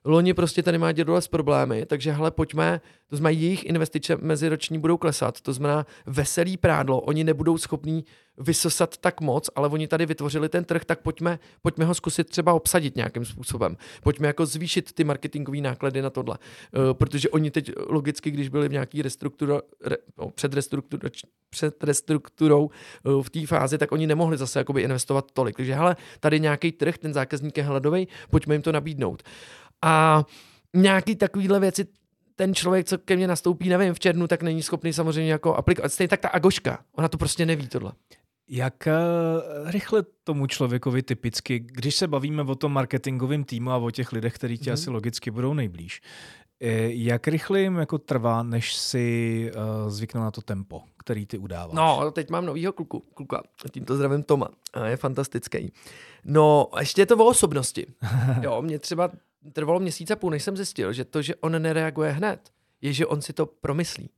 loni prostě tady má dědole s problémy, takže hele, pojďme, to znamená, jejich investice meziroční budou klesat, to znamená veselý prádlo, oni nebudou schopní vysosat tak moc, ale oni tady vytvořili ten trh, tak pojďme, pojďme ho zkusit třeba obsadit nějakým způsobem. Pojďme jako zvýšit ty marketingové náklady na tohle. Uh, protože oni teď logicky, když byli v nějaký restruktura, re, no, před, restruktura, před restrukturou uh, v té fázi, tak oni nemohli zase jakoby investovat tolik. Takže hele, tady nějaký trh, ten zákazník je hledový, pojďme jim to nabídnout. A nějaký takovýhle věci ten člověk, co ke mně nastoupí, nevím, v černu, tak není schopný samozřejmě jako aplikovat. Stejně tak ta Agoška, ona to prostě neví tohle. Jak eh, rychle tomu člověkovi typicky, když se bavíme o tom marketingovém týmu a o těch lidech, kteří ti mm-hmm. asi logicky budou nejblíž, eh, jak rychle jim jako trvá, než si uh, zvyknou na to tempo, který ty udáváš? No, teď mám novýho kluku, kluka, tímto zdravím Toma, je fantastický. No, ještě je to o osobnosti. Jo, mě třeba trvalo měsíc a půl, než jsem zjistil, že to, že on nereaguje hned, je, že on si to promyslí.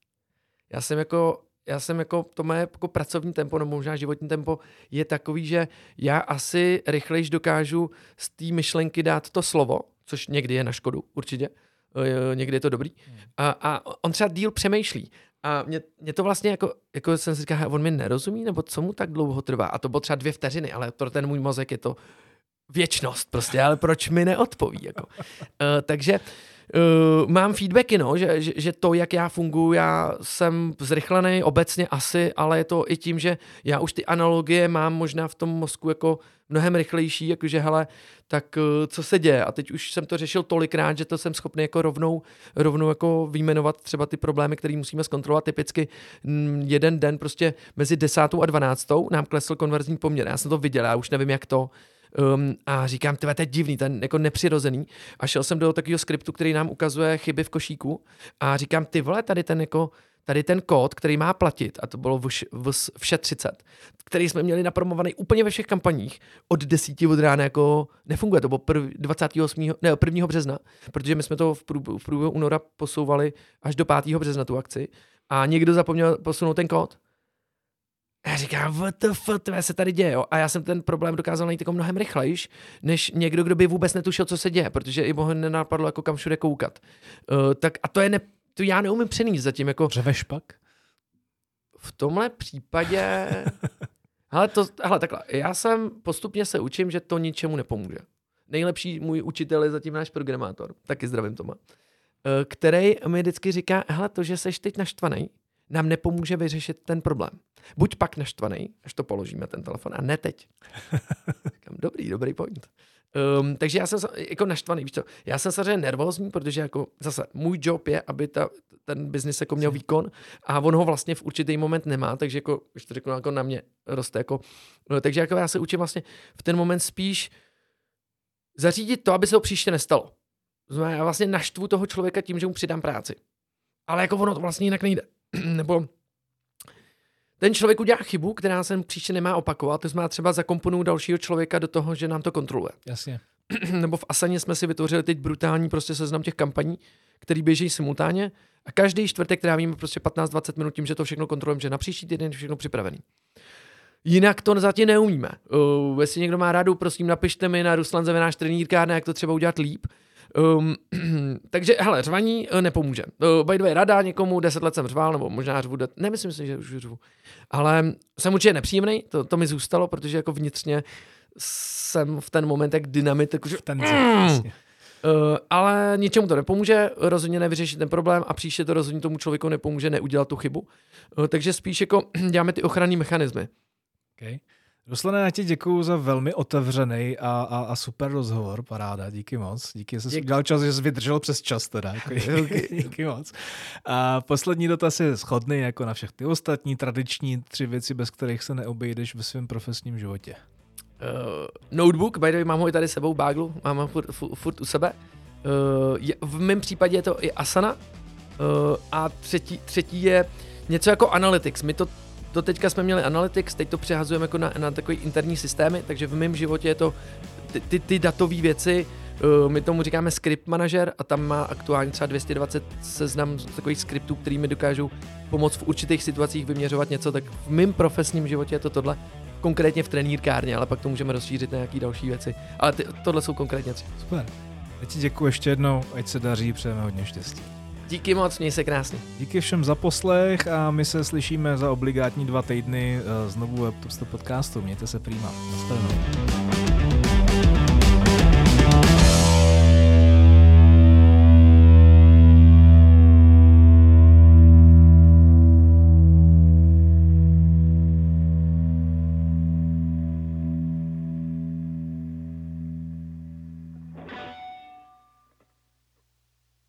Já jsem jako já jsem jako, to moje jako pracovní tempo, nebo možná životní tempo je takový, že já asi rychlejš dokážu z té myšlenky dát to slovo, což někdy je na škodu, určitě, e, někdy je to dobrý, hmm. a, a on třeba díl přemýšlí. A mě, mě to vlastně jako, jako jsem si říkal, on mi nerozumí, nebo co mu tak dlouho trvá? A to bylo třeba dvě vteřiny, ale pro ten můj mozek je to věčnost prostě, ale proč mi neodpoví? Jako. Uh, takže uh, mám feedbacky, no, že, že, že to, jak já funguji, já jsem zrychlený obecně asi, ale je to i tím, že já už ty analogie mám možná v tom mozku jako mnohem rychlejší, jakože hele, tak uh, co se děje? A teď už jsem to řešil tolikrát, že to jsem schopný jako rovnou, rovnou jako výjmenovat třeba ty problémy, které musíme zkontrolovat. Typicky m, jeden den prostě mezi desátou a dvanáctou nám klesl konverzní poměr. Já jsem to viděl, já už nevím, jak to. Um, a říkám, tyhle, to je divný, ten jako nepřirozený. A šel jsem do takového skriptu, který nám ukazuje chyby v košíku a říkám, ty vole, tady ten jako tady ten kód, který má platit, a to bylo v, v, vše 30, který jsme měli napromovaný úplně ve všech kampaních, od 10 od rána jako nefunguje. To bylo prv, 28. Ne, 1. března, protože my jsme to v průběhu, v průběhu února posouvali až do 5. března tu akci a někdo zapomněl posunout ten kód. A já říkám, what the fuck, se tady děje, jo? A já jsem ten problém dokázal najít jako mnohem rychlejš, než někdo, kdo by vůbec netušil, co se děje, protože i ho nenapadlo, jako kam všude koukat. Uh, tak a to je ne, to já neumím přenést zatím, jako... Řeveš pak? V tomhle případě... hele, to, hele, takhle, já jsem postupně se učím, že to ničemu nepomůže. Nejlepší můj učitel je zatím náš programátor, taky zdravím Toma, eh, který mi vždycky říká, hele, to, že seš teď naštvaný, nám nepomůže vyřešit ten problém. Buď pak naštvaný, až to položíme ten telefon, a ne teď. Říkám, dobrý, dobrý point. Um, takže já jsem jako naštvaný, víš co, já jsem samozřejmě nervózní, protože jako zase můj job je, aby ta, ten biznis jako měl výkon a on ho vlastně v určitý moment nemá, takže jako, když to řeknu, jako na mě roste jako, no, takže jako já se učím vlastně v ten moment spíš zařídit to, aby se to příště nestalo. Znamená, já vlastně naštvu toho člověka tím, že mu přidám práci. Ale jako ono to vlastně jinak nejde. nebo ten člověk udělá chybu, která se příště nemá opakovat, to znamená třeba zakomponout dalšího člověka do toho, že nám to kontroluje. Jasně. nebo v Asaně jsme si vytvořili teď brutální prostě seznam těch kampaní, který běží simultánně a každý čtvrtek trávíme prostě 15-20 minut tím, že to všechno kontrolujeme, že na příští týden je všechno připravený. Jinak to zatím neumíme. Uh, jestli někdo má rádu, prosím, napište mi na Ruslan Zemenáš trenýrkárna, jak to třeba udělat líp. Um, takže, hele, řvaní uh, nepomůže. Uh, by the way, rada někomu, deset let jsem řval, nebo možná řvu, de- nemyslím si, že už řvu. Ale jsem určitě nepříjemný, to, to mi zůstalo, protože jako vnitřně jsem v ten moment jak dynamit, jakože... Ten mm, uh, ale ničemu to nepomůže, rozhodně nevyřešit ten problém a příště to rozhodně tomu člověku nepomůže neudělat tu chybu. Uh, takže spíš jako děláme ty ochranné mechanismy. Okay. Ruslane, já ti děkuju za velmi otevřený a, a, a super rozhovor, paráda, díky moc. Díky, že jsi Děk... udělal čas, že jsi vydržel přes čas teda. Jako, díky, moc. A poslední dotaz je schodný jako na všechny ostatní tradiční tři věci, bez kterých se neobejdeš ve svém profesním životě. Uh, notebook, by the way, mám ho i tady sebou, báglu, mám ho furt, furt, furt u sebe. Uh, je, v mém případě je to i Asana. Uh, a třetí, třetí je něco jako Analytics. My to do teďka jsme měli Analytics, teď to přehazujeme jako na, na takový interní systémy, takže v mém životě je to ty, ty, ty datové věci, uh, my tomu říkáme script manager a tam má aktuálně třeba 220 seznam takových skriptů, který mi dokážou pomoct v určitých situacích vyměřovat něco, tak v mém profesním životě je to tohle, konkrétně v trenýrkárně, ale pak to můžeme rozšířit na nějaké další věci. Ale ty, tohle jsou konkrétně tři. Super. Já ti děkuji ještě jednou, ať se daří, přejeme hodně štěstí. Díky moc, měj se krásně. Díky všem za poslech a my se slyšíme za obligátní dva týdny znovu v podcastu. Mějte se prýma. Naschledanou.